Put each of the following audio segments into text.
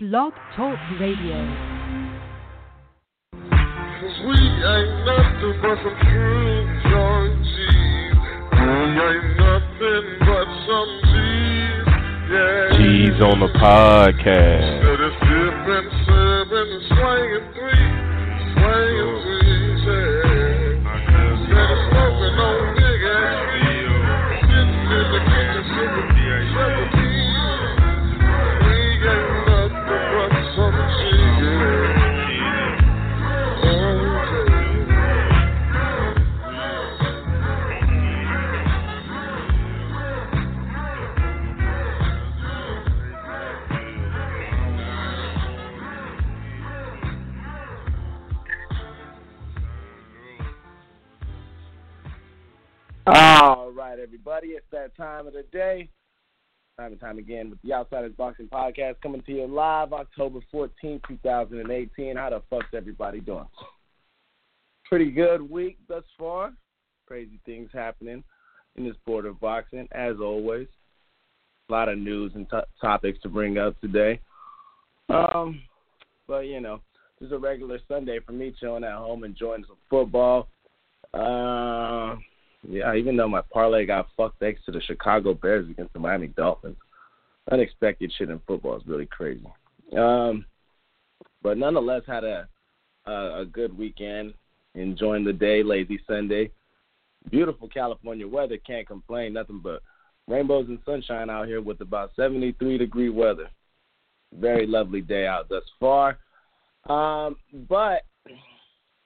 Blog Talk Radio. Cause we ain't nothing but some true joy G's. We ain't nothing but some G's. Yeah. G's on the podcast. Time again with the Outsiders Boxing Podcast coming to you live October 14, 2018. How the fuck's everybody doing? Pretty good week thus far. Crazy things happening in this sport of boxing, as always. A lot of news and t- topics to bring up today. Um, but, you know, just a regular Sunday for me chilling at home, and enjoying some football. Uh, yeah, even though my parlay got fucked thanks to the Chicago Bears against the Miami Dolphins. Unexpected shit in football is really crazy. Um, but nonetheless, had a, a a good weekend, enjoying the day, lazy Sunday. Beautiful California weather, can't complain. Nothing but rainbows and sunshine out here with about 73 degree weather. Very lovely day out thus far. Um, but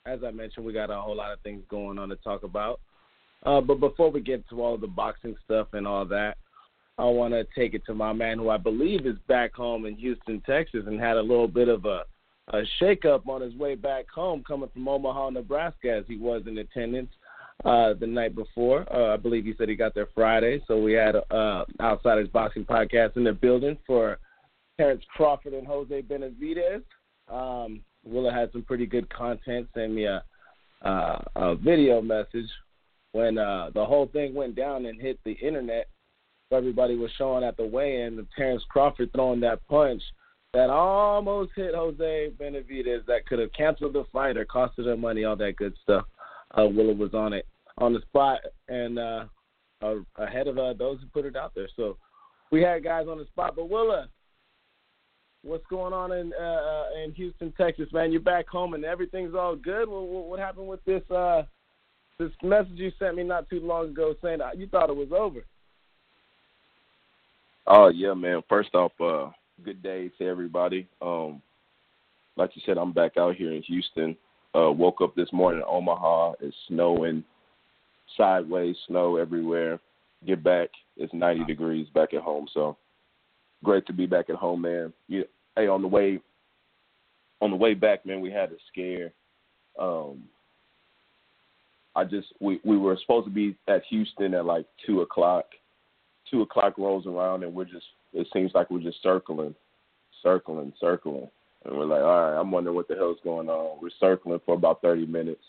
as I mentioned, we got a whole lot of things going on to talk about. Uh, but before we get to all the boxing stuff and all that, I want to take it to my man who I believe is back home in Houston, Texas, and had a little bit of a, a shakeup on his way back home coming from Omaha, Nebraska, as he was in attendance uh, the night before. Uh, I believe he said he got there Friday. So we had uh, Outsiders Boxing Podcast in the building for Terence Crawford and Jose Benavidez. Um, Willa had some pretty good content, sent me a, uh, a video message when uh, the whole thing went down and hit the internet. Everybody was showing at the weigh-in of Terence Crawford throwing that punch that almost hit Jose Benavidez that could have canceled the fight or costed him money, all that good stuff. Uh, Willa was on it on the spot and uh, uh, ahead of uh, those who put it out there. So we had guys on the spot. But Willa, what's going on in uh, uh, in Houston, Texas, man? You're back home and everything's all good. What, what, what happened with this? Uh, this message you sent me not too long ago saying you thought it was over. Oh yeah, man. First off, uh, good day to everybody. Um, like you said, I'm back out here in Houston. Uh, woke up this morning in Omaha. It's snowing, sideways snow everywhere. Get back, it's 90 degrees back at home. So great to be back at home, man. You, hey, on the way, on the way back, man, we had a scare. Um, I just we we were supposed to be at Houston at like two o'clock. Two o'clock rolls around and we're just it seems like we're just circling, circling, circling. And we're like, all right, I'm wondering what the hell's going on. We're circling for about thirty minutes.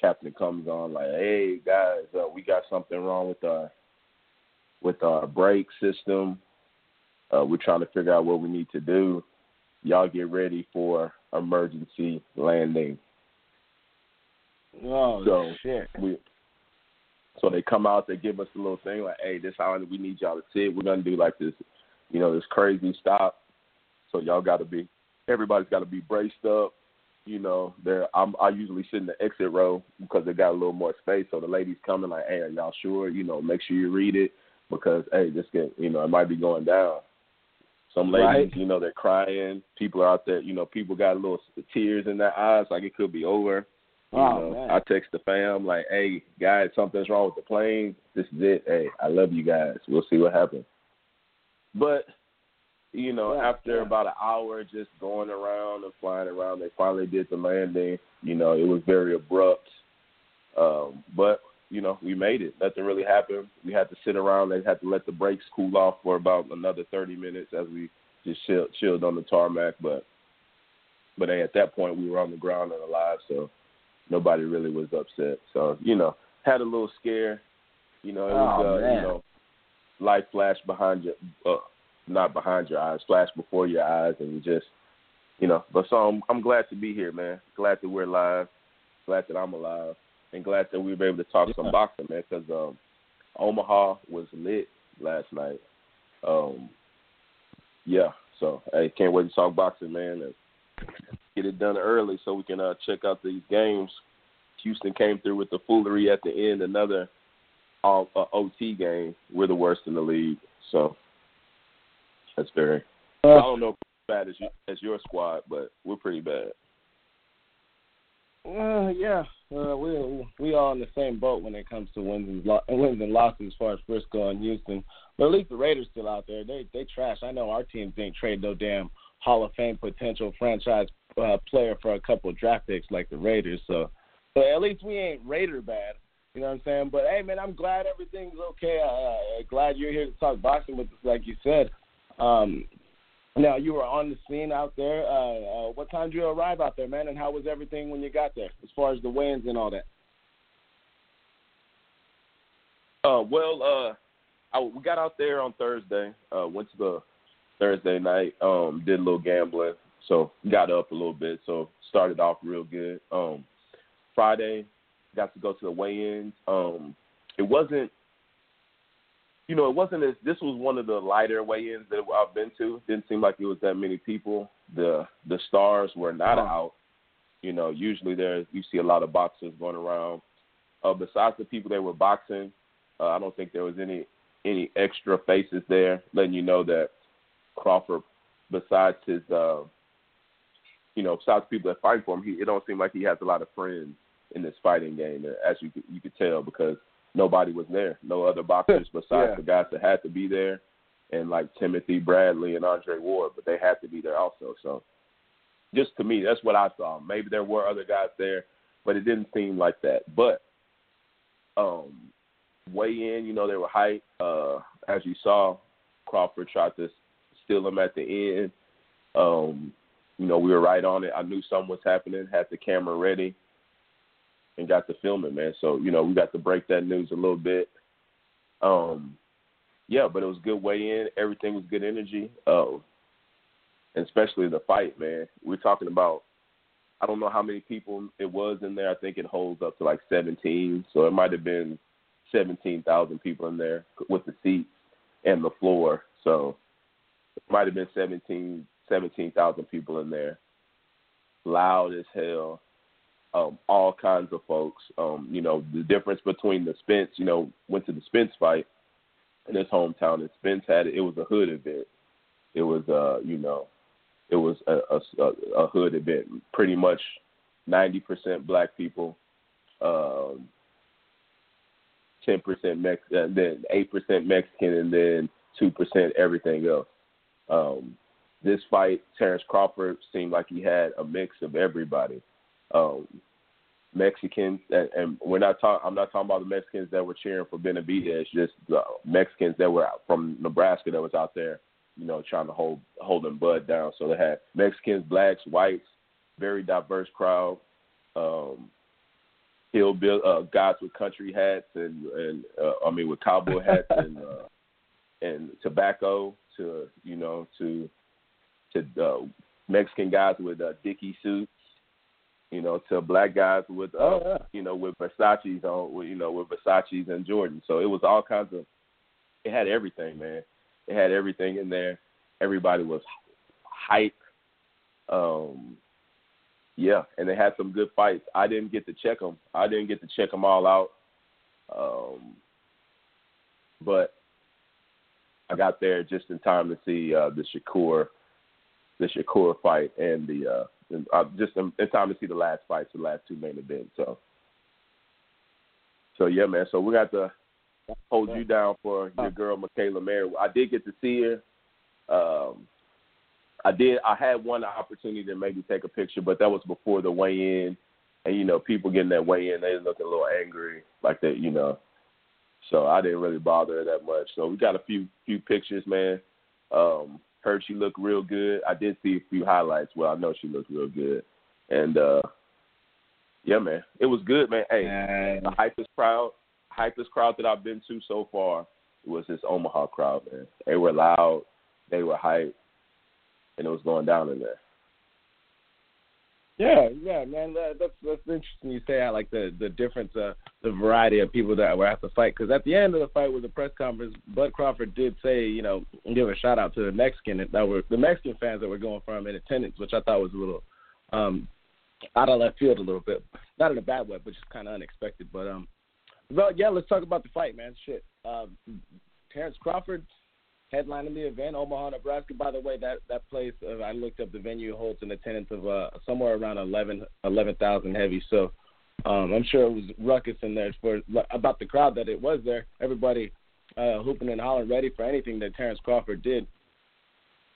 Captain comes on like, hey guys, uh, we got something wrong with our with our brake system. Uh, we're trying to figure out what we need to do. Y'all get ready for emergency landing. Oh So shit! we so they come out, they give us a little thing like, hey, this how we need y'all to sit. We're gonna do like this, you know, this crazy stop. So y'all got to be, everybody's got to be braced up. You know, there I'm I usually sit in the exit row because they got a little more space. So the ladies coming like, hey, are y'all sure? You know, make sure you read it because hey, this can, you know, it might be going down. Some ladies, Right. you know, they're crying. People are out there, you know, people got little tears in their eyes, like it could be over. Oh know, man! I text the fam like, "Hey guys, something's wrong with the plane. This is it. Hey, I love you guys. We'll see what happens." But you know, Yeah, after yeah. about an hour just going around and flying around, they finally did the landing. You know, it was very abrupt, um, but you know, we made it. Nothing really happened. We had to sit around. They had to let the brakes cool off for about another thirty minutes as we just chilled, chilled on the tarmac. But but hey, at that point, we were on the ground and alive, so nobody really was upset. So you know, had a little scare. You know, it was Oh, uh, man. you know, light flash behind your uh, not behind your eyes, flash before your eyes, and you just, you know. But so I'm, I'm glad to be here, man. Glad that we're alive. Glad that I'm alive, and glad that we were able to talk Yeah. some boxing, man. Because um, Omaha was lit last night. Um, yeah, so I can't wait to talk boxing, man, and get it done early so we can uh, check out these games. Houston came through with the foolery at the end, another all, uh, OT game. We're the worst in the league, so that's very. I Uh, don't know if bad as you, as your squad, but we're pretty bad. Uh, yeah, uh, we we all in the same boat when it comes to wins and lo- wins and losses as far as Frisco and Houston. But at least the Raiders still out there. They they trash. I know our teams didn't trade no damn Hall of Fame potential franchise uh, player for a couple of draft picks like the Raiders. So, but at least we ain't Raider bad. You know what I'm saying? But hey, man, I'm glad everything's okay. Uh, glad you're here to talk boxing with us, like you said. Um, now you were on the scene out there. Uh, uh, what time did you arrive out there, man? And how was everything when you got there, as far as the weigh-ins and all that? Uh, well, uh, I, we got out there on Thursday. Uh, went to the Thursday night. Um, did a little gambling, so got up a little bit. So started off real good. Um, Friday, got to go to the weigh-ins. Um, it wasn't, you know, it wasn't as. This was one of the lighter weigh-ins that I've been to. Didn't seem like it was that many people. The the stars were not out. You know, usually there you see a lot of boxers going around. Uh, besides the people that were boxing, uh, I don't think there was any any extra faces there, letting you know that Crawford, besides his, uh, you know, besides people that fight for him, he it don't seem like he has a lot of friends in this fighting game, as you could- you could tell because nobody was there, no other boxers besides Yeah. the guys that had to be there, and like Timothy Bradley and Andre Ward, but they had to be there also. So, just to me, that's what I saw. Maybe there were other guys there, but it didn't seem like that. But um, weigh in, you know, they were hyped. Uh, as you saw, Crawford tried to steal him at the end. Um, you know, we were right on it. I knew something was happening, had the camera ready, and got to film it, man. So, you know, we got to break that news a little bit. Um, yeah, but it was good weigh in. Everything was good energy. Uh, and especially the fight, man. We're talking about I don't know how many people it was in there. I think it holds up to like 17, so it might have been 17,000 people in there with the seats and the floor. So it might have been 17 17,000 people in there. Loud as hell. Um, all kinds of folks. Um, you know, the difference between the Spence, you know, went to the Spence fight in his hometown, and Spence had it. It was a hood event. It was, uh, you know, it was a, a, a hood event. Pretty much 90% black people, um, 10% Mex, uh, then 8% Mexican, and then 2% everything else. Um, this fight, Terence Crawford seemed like he had a mix of everybody. Um, Mexicans, and, and we're not talking. I'm not talking about the Mexicans that were cheering for Benavidez. Just the Mexicans that were out from Nebraska that was out there, you know, trying to hold holding Bud down. So they had Mexicans, blacks, whites, very diverse crowd. Um, hillbill uh, guys with country hats and and uh, I mean with cowboy hats and uh, and tobacco to you know to to uh, Mexican guys with uh, Dickie suits, you know, to black guys with uh, Oh, yeah. you know with Versace's on, with, you know, with Versace's and Jordan. So it was all kinds of. It had everything, man. It had everything in there. Everybody was hype. Um, yeah, and they had some good fights. I didn't get to check them. I didn't get to check them all out. Um, but I got there just in time to see uh, the Shakur, the Shakur fight, and the uh, and, uh, just in, time to see the last fights, the last two main events. So, so yeah, man. So we got to hold you down for your girl Mikaela Mayer. I did get to see her. Um, I did. I had one opportunity to maybe take a picture, but that was before the weigh-in, and you know, people getting that weigh-in, they looking a little angry, like that, you know. So I didn't really bother her that much. So we got a few few pictures, man. Um, heard she looked real good. I did see a few highlights. Well, I know she looked real good, and uh yeah, man, it was good, man. Hey, the hypest crowd, hypest crowd that I've been to so far was this Omaha crowd, man. They were loud. they were hype, and it was going down in there. Yeah, yeah, man. That, that's that's interesting. You say I like the the difference, uh, the variety of people that were at the fight. Because at the end of the fight with the press conference, Bud Crawford did say, you know, give a shout out to the Mexican that were the Mexican fans that were going for him in attendance, which I thought was a little um out of left field a little bit. Not in a bad way, but just kind of unexpected. But um, but yeah, let's talk about the fight, man. Shit, um, Terence Crawford headlining the event, Omaha, Nebraska. By the way, that that place uh, I looked up the venue holds an attendance of uh, somewhere around 11 11,000 heavy. So um, I'm sure it was ruckus in there for about the crowd that it was there. Everybody uh, hooping and hollering, ready for anything that Terence Crawford did.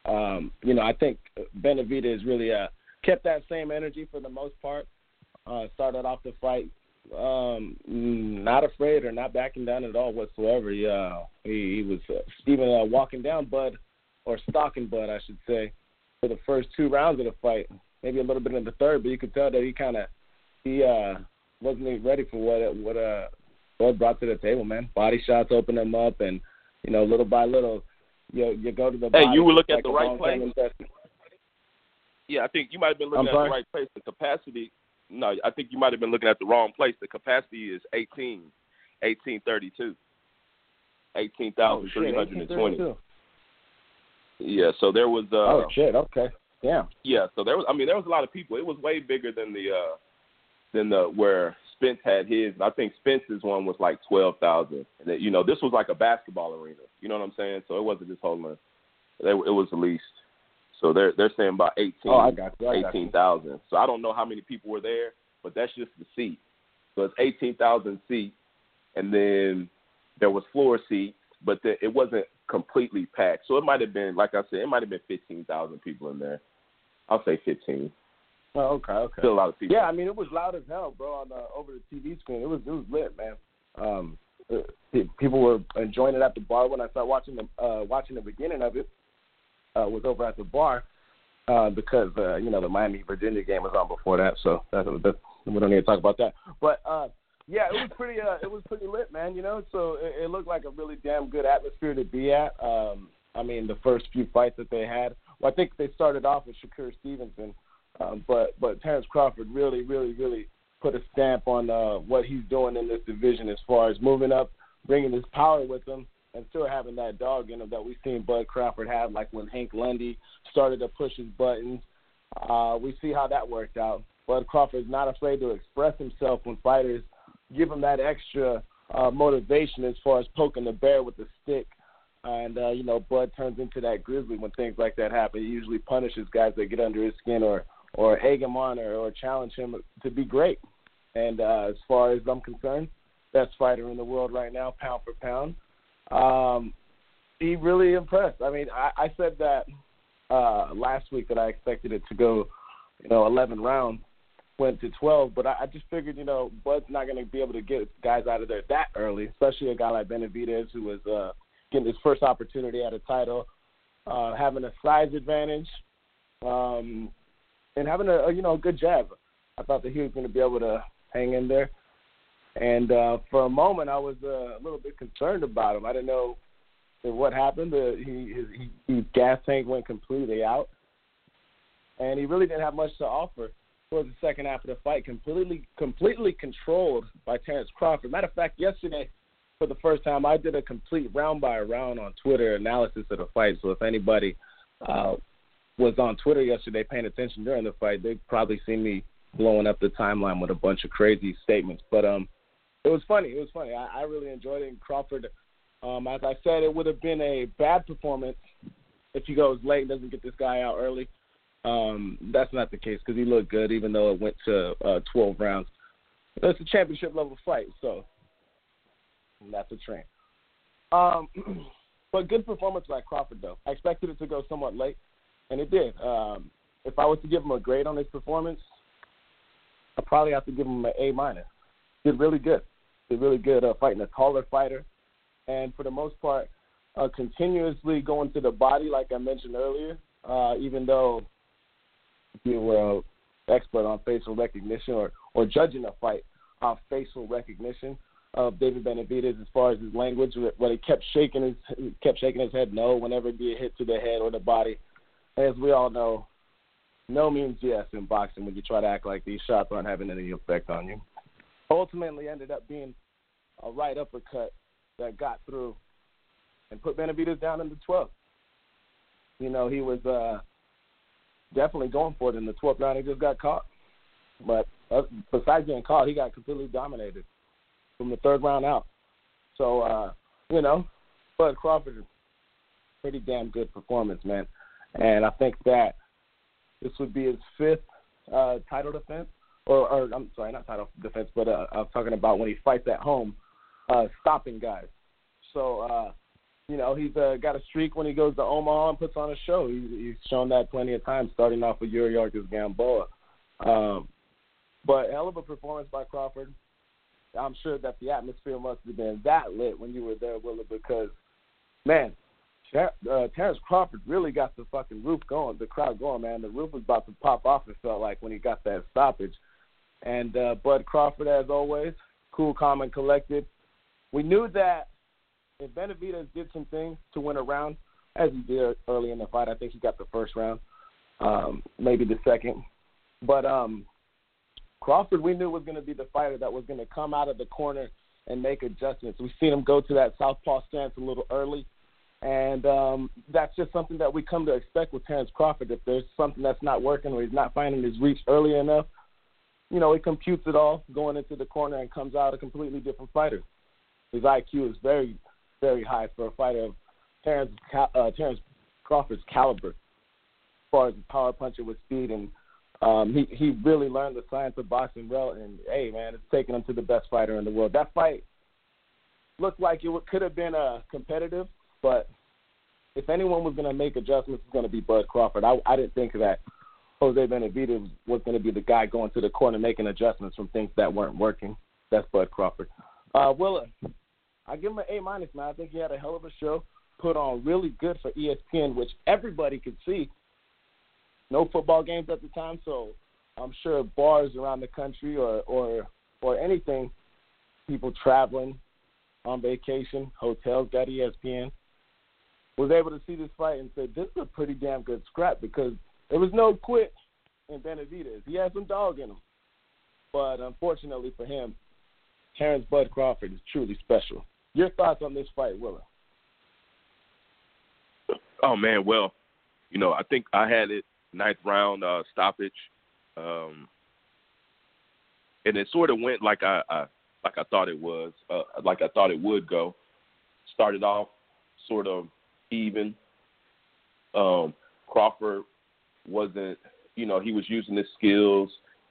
Um, you know, I think Benavidez really uh, kept that same energy for the most part. Uh, started off the fight um, not afraid or not backing down at all whatsoever. He uh, he, he was uh, even uh, walking down Bud or stalking Bud, I should say, for the first two rounds of the fight. Maybe a little bit in the third, but you could tell that he kind of he uh wasn't even ready for what what uh Bud brought to the table, man. Body shots open him up, and you know, little by little, you you go to the. Hey, body, you were looking like at the right place. Yeah, I think you might have been looking I'm at sorry? the right place. The capacity no, I think you might have been looking at the wrong place. The capacity is 18, 1832, Oh, 18,320. shit, yeah, so there was. Uh, oh shit! Okay. Yeah. Yeah, so there was. I mean, there was a lot of people. It was way bigger than the uh than the where Spence had his. I think Spence's one was like twelve thousand. And that, you know, this was like a basketball arena. You know what I'm saying? So it wasn't just holding. It, it was at least. So they're they're saying about eighteen. Oh, I got you. I eighteen thousand. So I don't know how many people were there, but that's just the seat. So it's eighteen thousand seats, and then there was floor seats, but the, it wasn't completely packed. So it might have been, like I said, it might have been fifteen thousand people in there. I'll say fifteen. Oh, okay. Okay. Still a lot of people. Yeah, I mean it was loud as hell, bro, on the over the TV screen. It was it was lit, man. Um, uh, people were enjoying it at the bar when I started watching the uh, watching the beginning of it. Uh, was over at the bar uh, because uh, you know the Miami Virginia game was on before that, so that's, that's we don't need to talk about that. But uh, yeah, it was pretty uh, it was pretty lit, man. You know, so it, it looked like a really damn good atmosphere to be at. Um, I mean, the first few fights that they had. Well, I think they started off with Shakur Stevenson, um, but but Terence Crawford really, really, really put a stamp on uh, what he's doing in this division as far as moving up, bringing his power with him, and still having that dog in him that we've seen Bud Crawford have, like when Hank Lundy started to push his buttons. Uh, we see how that worked out. Bud Crawford is not afraid to express himself when fighters give him that extra uh, motivation as far as poking the bear with the stick. And uh, you know, Bud turns into that grizzly when things like that happen. He usually punishes guys that get under his skin or or egg him on or, or challenge him to be great. And uh, as far as I'm concerned, best fighter in the world right now, pound for pound. Um, he really impressed. I mean, I, I said that uh, last week that I expected it to go, you know, 11 rounds, went to 12, but I, I just figured, you know, Bud's not going to be able to get guys out of there that early, especially a guy like Benavidez who was uh, getting his first opportunity at a title, uh, having a size advantage, um, and having a, a you know a good jab. I thought that he was going to be able to hang in there. And uh, for a moment, I was uh, a little bit concerned about him. I didn't know what happened. Uh, he, his, he his gas tank went completely out, and he really didn't have much to offer towards the second half of the fight. Completely completely controlled by Terence Crawford. Matter of fact, yesterday for the first time, I did a complete round by round on Twitter analysis of the fight. So if anybody uh, was on Twitter yesterday paying attention during the fight, they'd probably see me blowing up the timeline with a bunch of crazy statements. But um, it was funny. It was funny. I, I really enjoyed it. And Crawford, um, as I said, it would have been a bad performance if he goes late and doesn't get this guy out early. Um, that's not the case because he looked good, even though it went to uh, 12 rounds. It's a championship level fight, so that's a trend. Um, but good performance by Crawford, though. I expected it to go somewhat late, and it did. Um, if I was to give him a grade on his performance, I probably have to give him an A minus. Did really good. Did really good uh, fighting a taller fighter, and for the most part, uh, continuously going to the body, like I mentioned earlier. Uh, even though you were an expert on facial recognition or or judging a fight off facial recognition, of David Benavidez as far as his language, where he kept shaking his kept shaking his head no whenever it be a hit to the head or the body. As we all know, no means yes in boxing when you try to act like these shots aren't having any effect on you. Ultimately, ended up being a right uppercut that got through and put Benavidez down in the 12th. You know, he was uh, definitely going for it in the 12th round. He just got caught. But uh, besides getting caught, he got completely dominated from the third round out. So, uh, you know, Bud Crawford, pretty damn good performance, man. And I think that this would be his fifth uh, title defense, or, or I'm sorry, not title defense, but uh, I'm talking about when he fights at home, uh, stopping guys. So, uh, you know, he's uh, got a streak when he goes to Omaha and puts on a show. He's, he's shown that plenty of times, starting off with Yuriorkis Gamboa. Um, but hell of a performance by Crawford. I'm sure that the atmosphere must have been that lit when you were there, Willa, because man, uh, Terence Crawford really got the fucking roof going, the crowd going, man. The roof was about to pop off. It felt like when he got that stoppage. And uh, Bud Crawford, as always, cool, calm, and collected. We knew that if Benavidez did some things to win a round, as he did early in the fight, I think he got the first round, um, maybe the second. But um, Crawford, we knew was going to be the fighter that was going to come out of the corner and make adjustments. We've seen him go to that southpaw stance a little early, and um, that's just something that we come to expect with Terence Crawford. If there's something that's not working or he's not finding his reach early enough, you know, it computes it all going into the corner and comes out a completely different fighter. His IQ is very, very high for a fighter of Terence, uh, Terence Crawford's caliber, as far as a power puncher with speed and um, he he really learned the science of boxing well, and hey, man, it's taken him to the best fighter in the world. That fight looked like it could have been uh, competitive, but if anyone was going to make adjustments, it's going to be Bud Crawford. I, I didn't think that Jose Benavidez was going to be the guy going to the corner making adjustments from things that weren't working. That's Bud Crawford. Uh, Willa, I give him an A minus, man. I think he had a hell of a show, put on really good for ESPN, which everybody could see no football games at the time, so I'm sure bars around the country or or or anything, people traveling on vacation, hotels got ESPN, was able to see this fight and said this is a pretty damn good scrap because there was no quit in Benavidez. He had some dog in him, but unfortunately for him, Terence Bud Crawford is truly special. Your thoughts on this fight, Willa? Oh man, well, you know, I think I had it ninth round uh, stoppage, um, and it sort of went like I, I like I thought it was, uh, like I thought it would go. Started off sort of even. Um, Crawford wasn't, you know, he was using his skills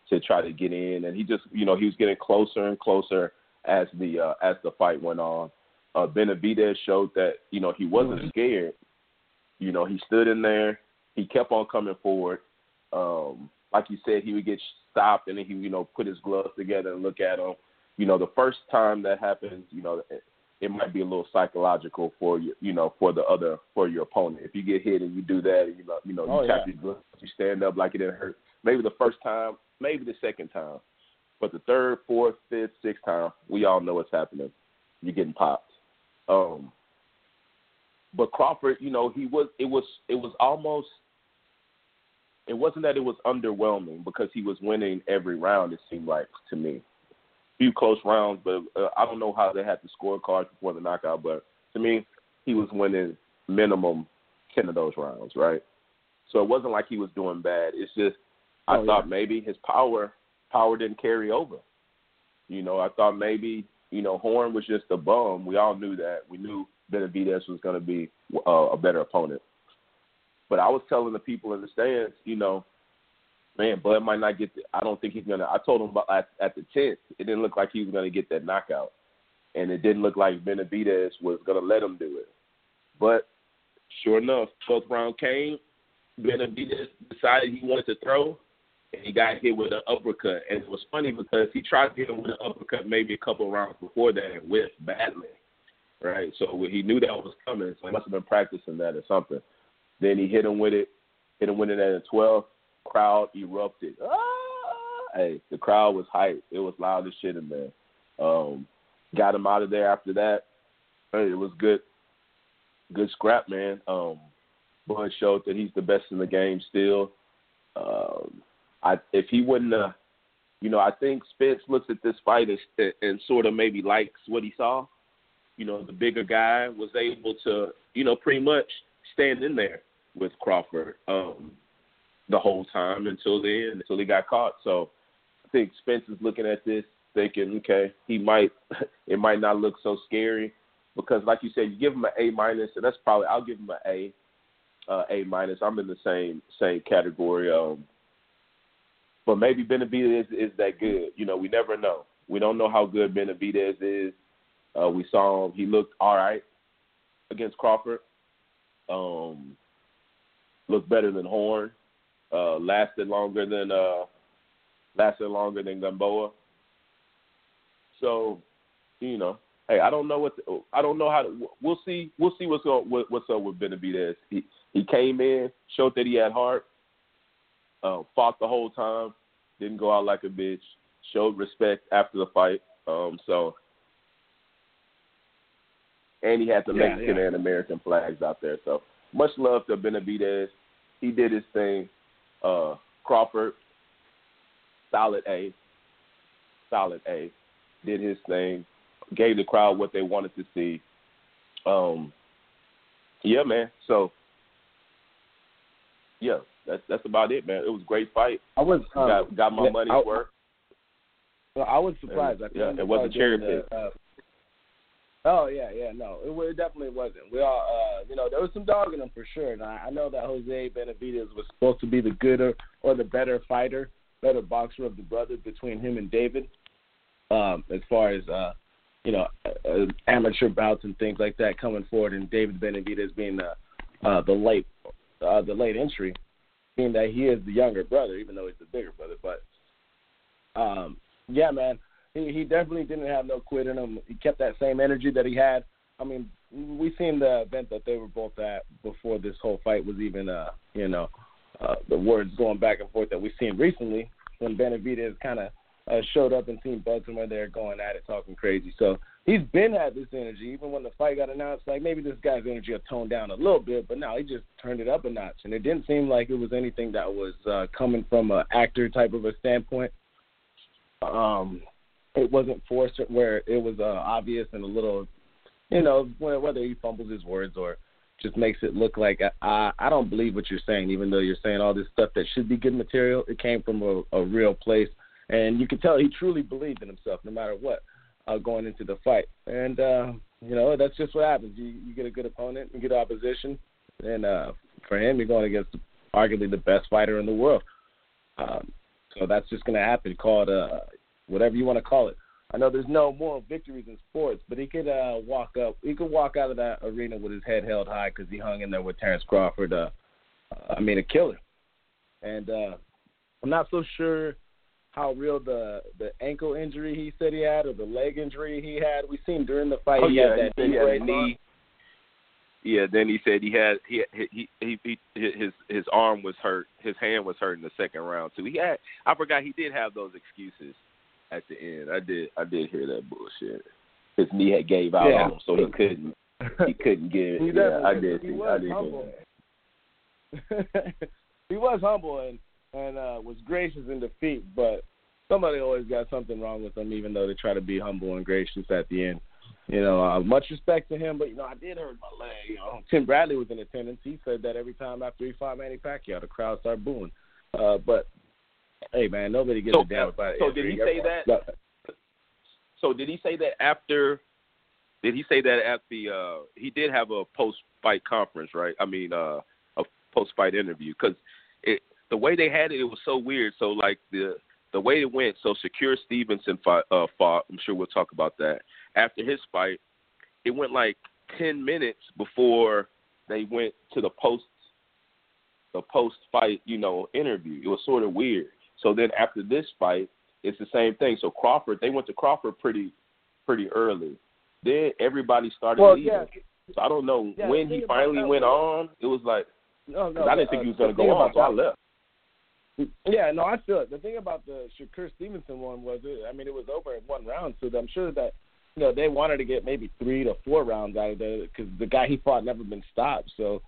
to try to get in, and he just, you know, he was getting closer and closer as the uh, as the fight went on. Uh, Benavidez showed that, you know, he wasn't mm-hmm. scared. You know, he stood in there he kept on coming forward. Um, like you said, he would get stopped and then he, you know, put his gloves together and look at him. You know, the first time that happens, you know, it, might be a little psychological for you, you know, for the other for your opponent. If you get hit and you do that, you know, you know, you oh, tap yeah. your gloves, you stand up like it didn't hurt. Maybe the first time, maybe the second time, but the third, fourth, fifth, sixth time, we all know what's happening. You're getting popped. Um, but Crawford, you know, he was. It was. It was almost it wasn't that it was underwhelming because he was winning every round. It seemed like to me, few close rounds, but uh, I don't know how they had the scorecards before the knockout. But to me, he was winning minimum ten of those rounds, right? So it wasn't like he was doing bad. It's just I oh, thought yeah. maybe his power power didn't carry over. You know, I thought maybe you know Horn was just a bum. We all knew that. We knew Benavidez was going to be uh, a better opponent. But I was telling the people in the stands, you know, man, Bud might not get. The, I don't think he's gonna. I told him about at, at the tenth. It didn't look like he was gonna get that knockout, and it didn't look like Benavidez was gonna let him do it. But sure enough, twelfth round came. Benavidez decided he wanted to throw, and he got hit with an uppercut. And it was funny because he tried to hit him with an uppercut maybe a couple rounds before that and whiffed badly. Right, so he knew that was coming, so he must have been practicing that or something. Then he hit him with it, hit him with it at a 12. Crowd erupted. Ah! Hey, the crowd was hyped. It was loud as shit in there. Um, got him out of there after that. Hey, it was good, good scrap, man. Um, Bud showed that he's the best in the game still. Um, I if he wouldn't have, you know, I think Spence looks at this fight and, and sort of maybe likes what he saw. You know, the bigger guy was able to, you know, pretty much stand in there with Crawford um, the whole time until the end, until he got caught. So I think Spence is looking at this thinking, okay, he might, it might not look so scary because, like you said, you give him an A minus, and that's probably I'll give him an A, uh, A minus. I'm in the same same category. Um, but maybe Benavidez is, is that good. You know, we never know. We don't know how good Benavidez is. Uh, we saw him; he looked all right against Crawford. Um, looked better than Horn. Uh, lasted longer than uh, lasted longer than Gamboa. So, you know, hey, I don't know what the, I don't know how to. We'll see. We'll see what's up. What's up with Benavidez? He he came in, showed that he had heart, uh, fought the whole time, didn't go out like a bitch, showed respect after the fight. Um, so, and he had the Yeah, Mexican yeah. and American flags out there. So much love to Benavidez. He did his thing. Uh, Crawford, solid A, solid A, did his thing, gave the crowd what they wanted to see. Um, yeah, man. So, yeah, that's that's about it, man. It was a great fight. I was um, got got my yeah, money's I- worth. Well, I was surprised. I Yeah, it wasn't cherry the, uh, oh yeah, yeah, no, it, it definitely wasn't. We all, uh, you know, there was some dog in him for sure. And I, I know that Jose Benavidez was supposed to be the gooder or the better fighter, better boxer of the brothers between him and David. Um, as far as uh, you know, uh, amateur bouts and things like that coming forward, and David Benavidez being the uh, the late uh, the late entry, being that he is the younger brother, even though he's the bigger brother. But um, yeah, man, he he definitely didn't have no quit in him. He kept that same energy that he had. I mean, we seen the event that they were both at before this whole fight was even, uh, you know, uh, the words going back and forth that we've seen recently when Benavidez kind of uh, showed up and seen Bud somewhere there going at it, talking crazy. So he's been at this energy. Even when the fight got announced, like maybe this guy's energy will tone down a little bit, but now he just turned it up a notch. And it didn't seem like it was anything that was uh, coming from an actor type of a standpoint. Um, it wasn't forced where it was uh, obvious and a little, you know, whether he fumbles his words or just makes it look like I, I don't believe what you're saying, even though you're saying all this stuff that should be good material. It came from a, a real place, and you could tell he truly believed in himself, no matter what, uh, going into the fight. And uh, you know, that's just what happens. You you get a good opponent, you get opposition, and uh, for him, you're going against arguably the best fighter in the world. Um, so that's just going to happen. Call it uh, whatever you want to call it. I know there's no moral victories in sports, but he could uh, walk up. He could walk out of that arena with his head held high because he hung in there with Terence Crawford. Uh, I mean, a killer. And uh, I'm not so sure how real the the ankle injury he said he had or the leg injury he had. We seen during the fight Oh he yeah, had that he said he had a knee. Yeah, then he said he had he he he, he his his arm was hurt, his hand was hurt in the second round too. He had I forgot he did have those excuses at the end. I did I did hear that bullshit. His knee had gave out Yeah. on him, so he couldn't he couldn't get. He yeah, I did. he I did humble. he was humble and and uh, was gracious in defeat, but somebody always got something wrong with him, even though they try to be humble and gracious at the end. You know, uh, much respect to him, but you know, I did hurt my leg. You know, Tim Bradley was in attendance. He said that every time after he fought Manny Pacquiao, the crowd started booing. Uh, but hey, man, nobody gives So, a damn about it. so did he say that? So did he say that after? Did he say that at the? uh He did have a post fight conference, right? I mean, uh a post fight interview because it the way they had it, it was so weird. So like the the way it went. So Shakur Stevenson fought, uh, fought. I'm sure we'll talk about that after his fight. It went like ten minutes before they went to the post the post fight, you know, interview. It was sort of weird. So then after this fight, it's the same thing. So Crawford, they went to Crawford pretty pretty early. Then everybody started Well, leaving. yeah, So I don't know Yeah, when he finally went on. It was like no, no. I didn't uh, think he was going to go on, so I left. Yeah, no, I feel it. The thing about the Shakur Stevenson one was, it, I mean, it was over in one round, so I'm sure that you know they wanted to get maybe three to four rounds out of it because the guy he fought never been stopped. So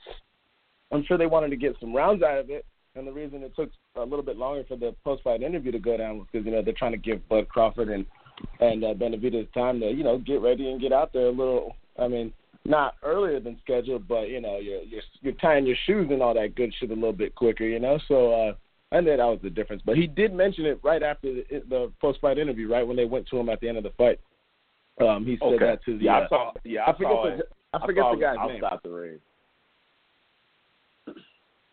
I'm sure they wanted to get some rounds out of it. And the reason it took a little bit longer for the post fight interview to go down was because you know they're trying to give Bud Crawford and and uh, Benavidez time to you know get ready and get out there a little. I mean, not earlier than scheduled, but you know you're you're you're tying your shoes and all that good shit a little bit quicker. You know, so. uh I knew that was the difference, but he did mention it right after the, the post-fight interview, right when they went to him at the end of the fight. Um, he said Okay. that to the. yeah, uh, I saw. Yeah, I, I forget the it. I forget saw the guy's name. the ring.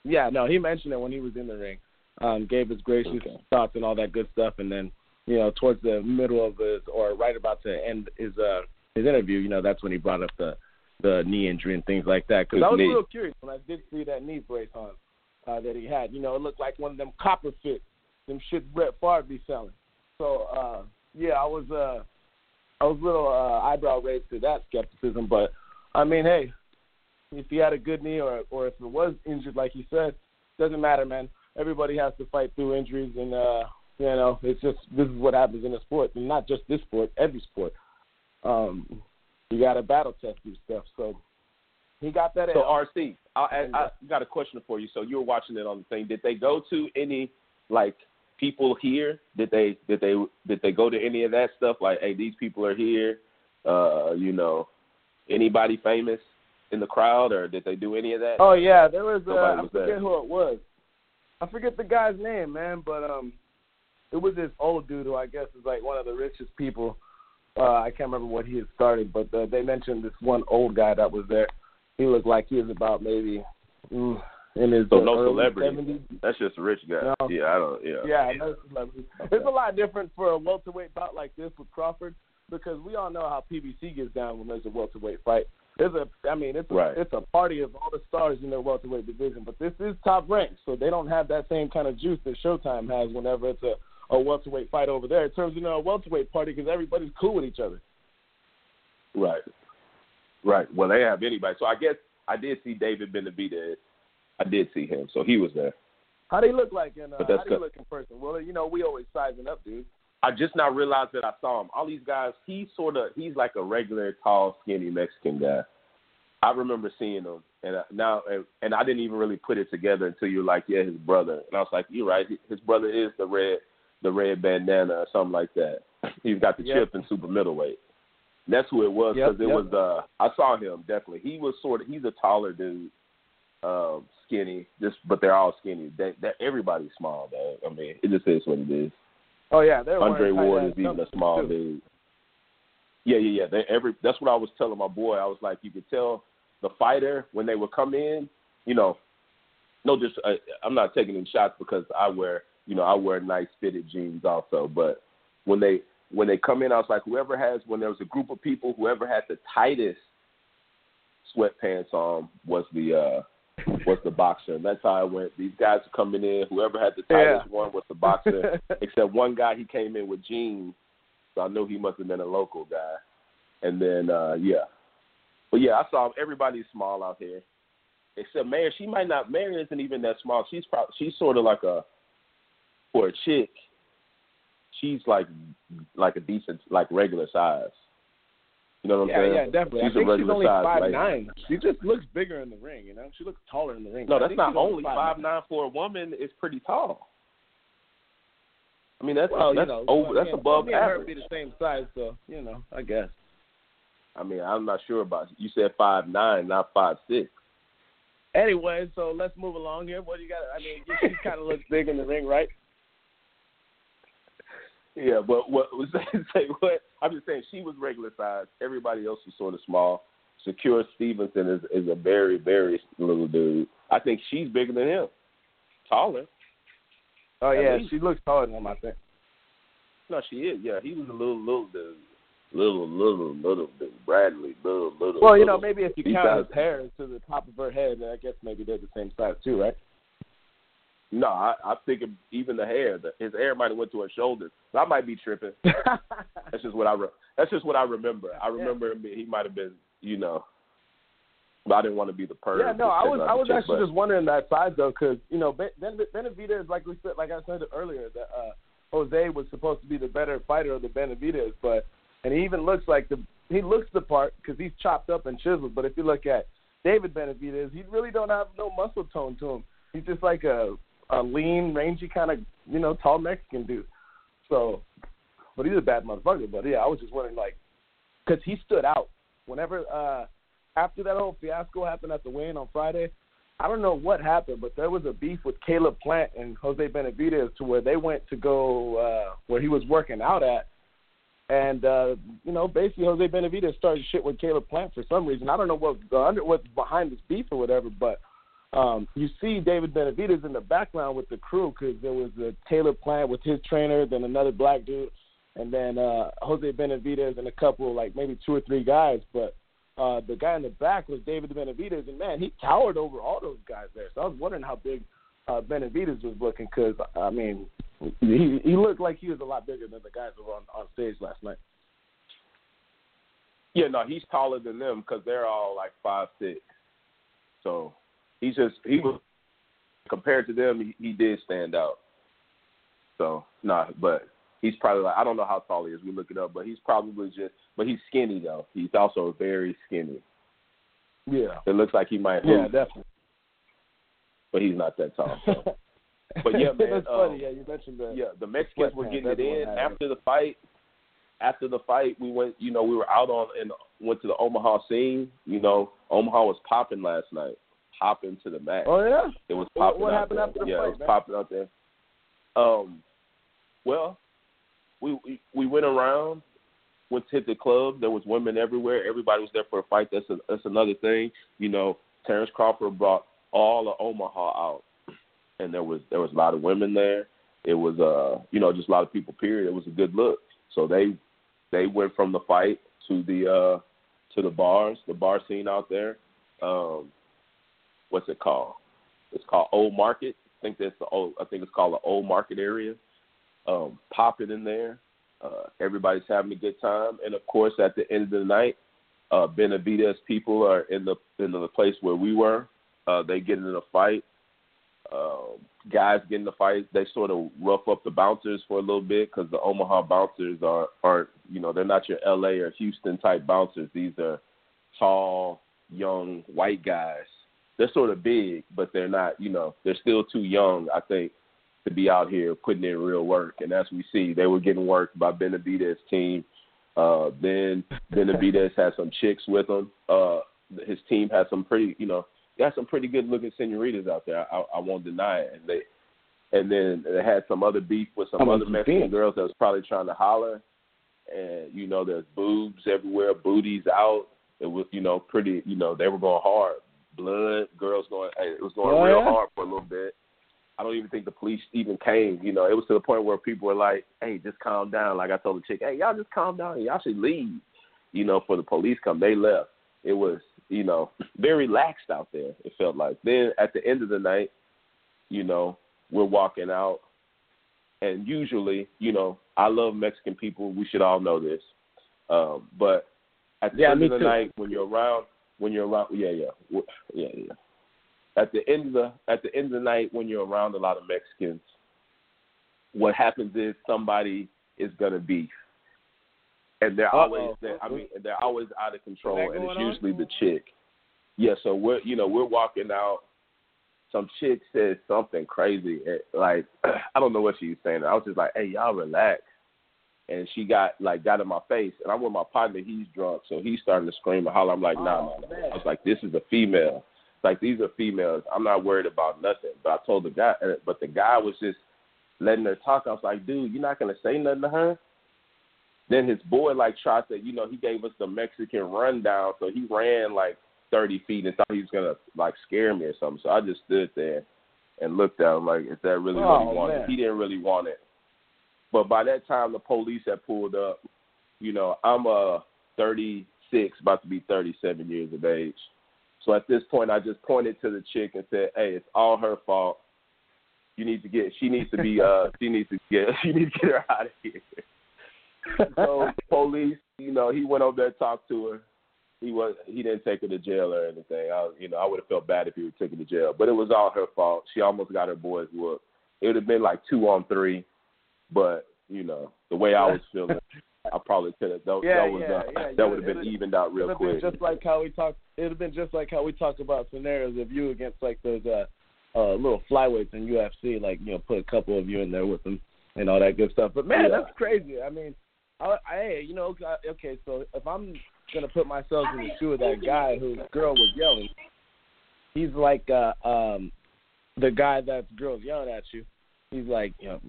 Yeah, no, he mentioned it when he was in the ring. Um, gave his gracious Okay. thoughts and all that good stuff, and then you know towards the middle of his or right about to end his uh his interview, you know that's when he brought up the the knee injury and things like that. Because I was knee. real curious when I did see that knee brace on uh, that he had. You know, it looked like one of them copper fit, them shit Brett Favre be selling. So uh yeah, I was uh I was a little uh, eyebrow raised to that skepticism, but I mean, hey, if he had a good knee or or if it was injured, like he said, doesn't matter, man. Everybody has to fight through injuries, and uh, you know, it's just this is what happens in a sport, and not just this sport, every sport. Um, you got to battle test through stuff. So he got that. So. RC, I, I, I got a question for you. So you were watching it on the thing. Did they go to any like people here? Did they did they did they go to any of that stuff? Like, hey, these people are here. Uh, you know, anybody famous in the crowd, or did they do any of that? Oh yeah, there was. Uh, I forget there. who it was. I forget the guy's name, man, but um, it was this old dude who I guess is like one of the richest people. Uh, I can't remember what he had started, but uh, they mentioned this one old guy that was there. He looked like he was about maybe mm, in his So uh, no celebrity. 70s. That's just a rich guy. No. Yeah, I don't. Yeah. Yeah, no celebrity. It's a lot different for a welterweight bout like this with Crawford because we all know how PBC gets down when there's a welterweight fight. There's a, I mean, it's a, Right. it's a party of all the stars in their welterweight division, but this is top ranked, so they don't have that same kind of juice that Showtime has whenever it's a, a welterweight fight over there. It turns into a welterweight party because everybody's cool with each other. Right. Right. Well, they have anybody. So I guess I did see David Benavidez. I did see him, so he was there. How do you look like in uh, how do you look in person? Well, you know, we always sizing up, dude. I just now realized that I saw him. All these guys, he's sort of he's like a regular tall, skinny Mexican guy. I remember seeing him, and uh, now and, and I didn't even really put it together until you were like, yeah, his brother. And I was like, you're right. His brother is the red, the red bandana or something like that. He's got the Yep. chip in super middleweight. And that's who it was Yep, because it yep. was. uh I saw him definitely. He was sort of. He's a taller dude, um, skinny. Just but they're all skinny. They, that everybody's small though. I mean, it just is what it is. Oh yeah, they're Andre Ward is even a small too. dude. Yeah, yeah, yeah. They every that's what I was telling my boy. I was like, you could tell the fighter when they would come in. You know, no, just uh, I'm not taking any shots because I wear, you know, I wear nice fitted jeans also. But when they when they come in, I was like, whoever has when there was a group of people, whoever had the tightest sweatpants on was the uh was the boxer. And that's how I went. These guys are coming in. Whoever had the tightest Yeah. one was the boxer. Except one guy, he came in with jeans, so I knew he must have been a local guy. And then, uh yeah, but yeah, I saw everybody's small out here, except Mayer. She might not. Mayer isn't even that small. She's probably she's sort of like a for a chick. She's like like a decent like regular size. You know what I'm Yeah, saying? yeah, definitely. She's I think a she's only size five lady. nine. She just looks bigger in the ring, you know. She looks taller in the ring. No, that's not only 5'9". five nine for a woman. It's pretty tall. I mean, that's Well, you that's know, over, that's and- above me and her average. be the same size, so you know, I guess. I mean, I'm not sure about you. said five nine, not five six. Anyway, so let's move along here. What do you got? I mean, she kind of looks big in the ring, right? Yeah, but what was say what? I'm just saying she was regular size. Everybody else was sort of small. Shakur Stevenson is is a very very little dude. I think she's bigger than him, taller. Oh yeah, she looks taller than him. I think. No, she is. Yeah, he was a little little dude, little little little dude. Bradley, little little. Well, you know, maybe if you count his hair to the top of her head, I guess maybe they're the same size too, right? No, I, I think even the hair, the, his hair might have went to her shoulders. I might be tripping. That's just what I. Re- that's just what I remember. I remember him, he might have been, you know. But I didn't want to be the perv. Yeah, no, I was I was actually just wondering that size though, because you know Ben Ben- Benavidez, like we said, like I said earlier, that uh, Jose was supposed to be the better fighter of the Benavidez, but and he even looks like the he looks the part because he's chopped up and chiseled. But if you look at David Benavidez, he really don't have no muscle tone to him. He's just like a a lean, rangy kind of you know tall Mexican dude. So, but he's a bad motherfucker. But yeah, I was just wondering like, because he stood out whenever uh after that whole fiasco happened at the weigh-in on Friday. I don't know what happened, but there was a beef with Caleb Plant and Jose Benavidez to where they went to go uh where he was working out at and uh, you know, basically Jose Benavidez started shit with Caleb Plant for some reason. I don't know what the under what's behind this beef or whatever, but um, you see David Benavidez in the background with the crew because there was a Taylor Plant with his trainer, then another black dude, and then uh, Jose Benavidez and a couple like maybe two or three guys. But uh, the guy in the back was David Benavidez, and man, he towered over all those guys there. So I was wondering how big uh, Benavidez was looking because I mean he he looked like he was a lot bigger than the guys who were on on stage last night. Yeah, no, he's taller than them because they're all like five six. So he's just he was compared to them, he, he did stand out. So nah, but he's probably like I don't know how tall he is. We look it up, but he's probably just but he's skinny though. He's also very skinny. Yeah, It looks like he might. yeah, lose, definitely. but he's not that tall. So. But yeah, man, That's um, funny. Yeah, you mentioned that. Yeah, the Mexicans were getting it in after the fight. After the fight, we went. You know, we were out on and went to the Omaha scene. You know, Omaha was popping last night, popping to the max. Oh yeah. It was popping what out happened there. after the yeah, fight, it was man? popping out there. Um, well, we, we we went around, went to hit the club. There was women everywhere. Everybody was there for a fight. That's a, that's another thing. You know, Terence Crawford brought all of Omaha out, and there was there was a lot of women there. It was uh you know just a lot of people. Period. It was a good look. So they they went from the fight to the uh to the bars, the bar scene out there. Um, what's it called? It's called Old Market. I think that's the old. I think it's called the Old Market area. Um, popping in there. Uh, everybody's having a good time, and of course, at the end of the night, uh, Benavidez people are in the in the place where we were. Uh, they get in a fight. Uh, guys get in the fight. They sort of rough up the bouncers for a little bit because the Omaha bouncers are aren't you know they're not your L.A. or Houston type bouncers. These are tall, young white guys. They're sort of big, but they're not. You know, they're still too young. I think to be out here putting in real work. And as we see, they were getting worked by Benavidez' team. Uh, then Benavidez had some chicks with him. Uh, his team had some pretty, you know, got some pretty good looking senoritas out there. I, I won't deny it. And they, and then they had some other beef with some I mean, other Mexican big. girls that was probably trying to holler. And you know, there's boobs everywhere, booties out. It was, you know, pretty. You know, they were going hard. Blood, girls going. hey, It was going Oh, real yeah? hard for a little bit. I don't even think the police even came. You know, it was to the point where people were like, "Hey, just calm down." Like I told the chick, "Hey, y'all just calm down. Y'all should leave." You know, for the police come, they left. It was, you know, very laxed out there. It felt like. Then at the end of the night, you know, we're walking out, and usually, you know, I love Mexican people. We should all know this. Um, but at the Yeah, end of the too. night, when you're around, when you're around, yeah, yeah, yeah, yeah at the end of the at the end of the night when you're around a lot of Mexicans, what happens is somebody is gonna beef, and they're Uh-oh. always they're, I mean they're always out of control, and it's going on? usually the chick. Yeah, so we're you know we're walking out. Some chick says something crazy, like I don't know what she was saying. I was just like, "Hey, y'all relax." And she got like got in my face, and I'm with my partner. He's drunk, so he's starting to scream and holler. I'm like, "Nah, Oh, nah, nah." man. I was like, "This is a female." Like these are females. I'm not worried about nothing. But I told the guy, but the guy was just letting her talk. I was like, dude, you're not gonna say nothing to her. Then his boy like tried to, you know, he gave us the Mexican rundown. So he ran like 30 feet and thought he was gonna like scare me or something. So I just stood there and looked at him like, is that really what Oh, he wanted? man. He didn't really want it. But by that time, the police had pulled up. You know, I'm uh 36, about to be 37 years of age. So at this point, I just pointed to the chick and said, "Hey, it's all her fault. You need to get. She needs to be. Uh, she needs to get. She needs to get her out of here." so police, you know, he went over there and talked to her. He was. He didn't take her to jail or anything. I, you know, I would have felt bad if he would have taken her to jail. But it was all her fault. She almost got her boys whooped. It would have been like two on three, but you know, the way I was feeling, I probably could have. That, Yeah, that was yeah, uh, yeah. that would have been evened out real quick. just like how we talk. It'd have been just like how we talk about scenarios of you against like those uh, uh little flyweights in UFC, like you know, put a couple of you in there with them and all that good stuff. But man, Yeah. that's crazy. I mean, I, I you know, okay, so if I'm gonna put myself in the shoe of that guy whose girl was yelling, he's like uh um the guy that's girls yelling at you. He's like, you know,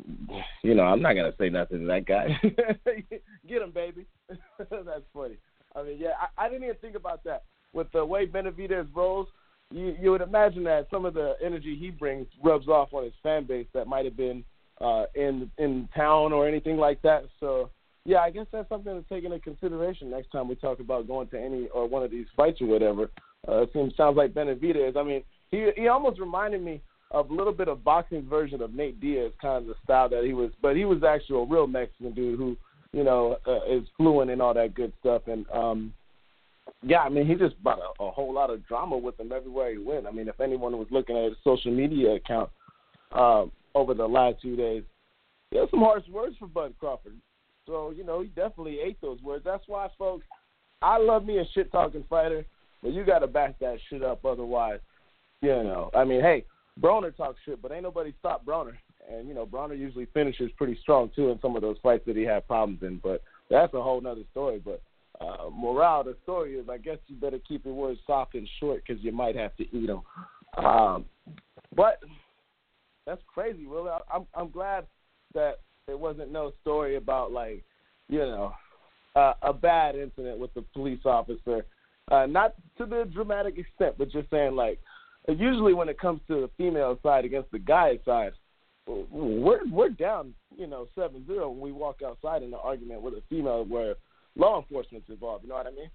you know, I'm not gonna say nothing to that guy. Get him, baby. That's funny. I mean, yeah, I, I didn't even think about that. With the way Benavidez rolls, you you would imagine that some of the energy he brings rubs off on his fan base that might have been uh, in in town or anything like that. So, yeah, I guess that's something to take into consideration next time we talk about going to any or one of these fights or whatever. Uh, it seems sounds like Benavidez. I mean, he he almost reminded me a little bit of boxing's version of Nate Diaz, kind of the style that he was, but he was actually a real Mexican dude who, you know, uh, is fluent and all that good stuff. And um, yeah, I mean, he just brought a, a whole lot of drama with him everywhere he went. I mean, if anyone was looking at his social media account um, over the last few days, there some harsh words for Bud Crawford. So you know, he definitely ate those words. That's why, folks, I love me a shit talking fighter, but you got to back that shit up. Otherwise, you know, I mean, hey. Broner talks shit, but ain't nobody stopped Broner. And you know, Broner usually finishes pretty strong too in some of those fights that he had problems in. But that's a whole nother story. But uh, morale, the story is, I guess you better keep your words soft and short because you might have to eat them. Um, but that's crazy, Will. I, I'm I'm glad that it wasn't no story about like, you know, uh, a bad incident with the police officer. Uh, not to the dramatic extent, but just saying like usually when it comes to the female side against the guy side, we're we're down, you know, seven zero when we walk outside in an argument with a female where law enforcement's involved. You know what I mean?